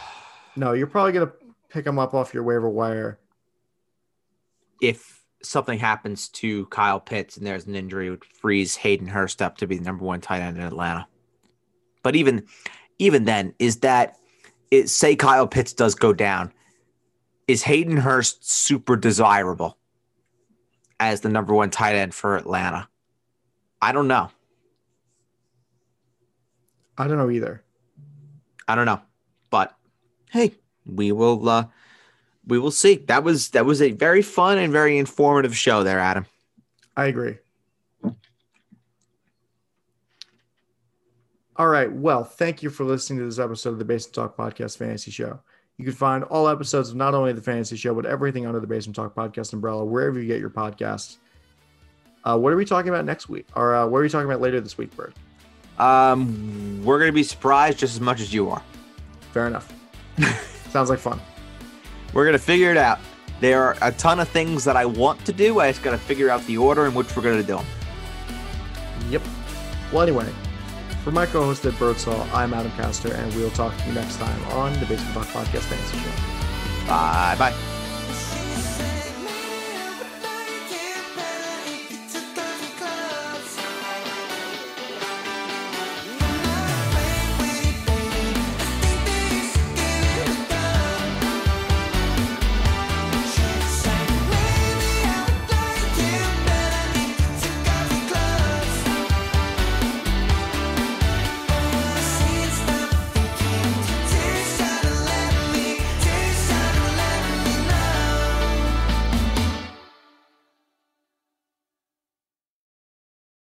No, you're probably going to pick him up off your waiver wire. If something happens to Kyle Pitts and there's an injury, it would freeze Hayden Hurst up to be the number one tight end in Atlanta. But even even then, is that it say Kyle Pitts does go down? Is Hayden Hurst super desirable as the number one tight end for Atlanta? I don't know. I don't know either. I don't know. But hey, we will uh we will see. That was that was a very fun and very informative show there, Adam. I agree. All right. Well, thank you for listening to this episode of the Basement Talk Podcast Fantasy Show. You can find all episodes of not only the Fantasy Show, but everything under the Basement Talk Podcast umbrella, wherever you get your podcasts. Uh, what are we talking about next week? Or uh, what are we talking about later this week, Bird? Um we're gonna be surprised just as much as you are. Fair enough. *laughs* Sounds like fun. We're gonna figure it out. There are a ton of things that I want to do. I just gotta figure out the order in which we're gonna do them. Yep. Well, anyway, for my co-host at Birdsall, I'm Adam Castor, and we'll talk to you next time on the Basement Talk Podcast Fantasy Show. Bye bye.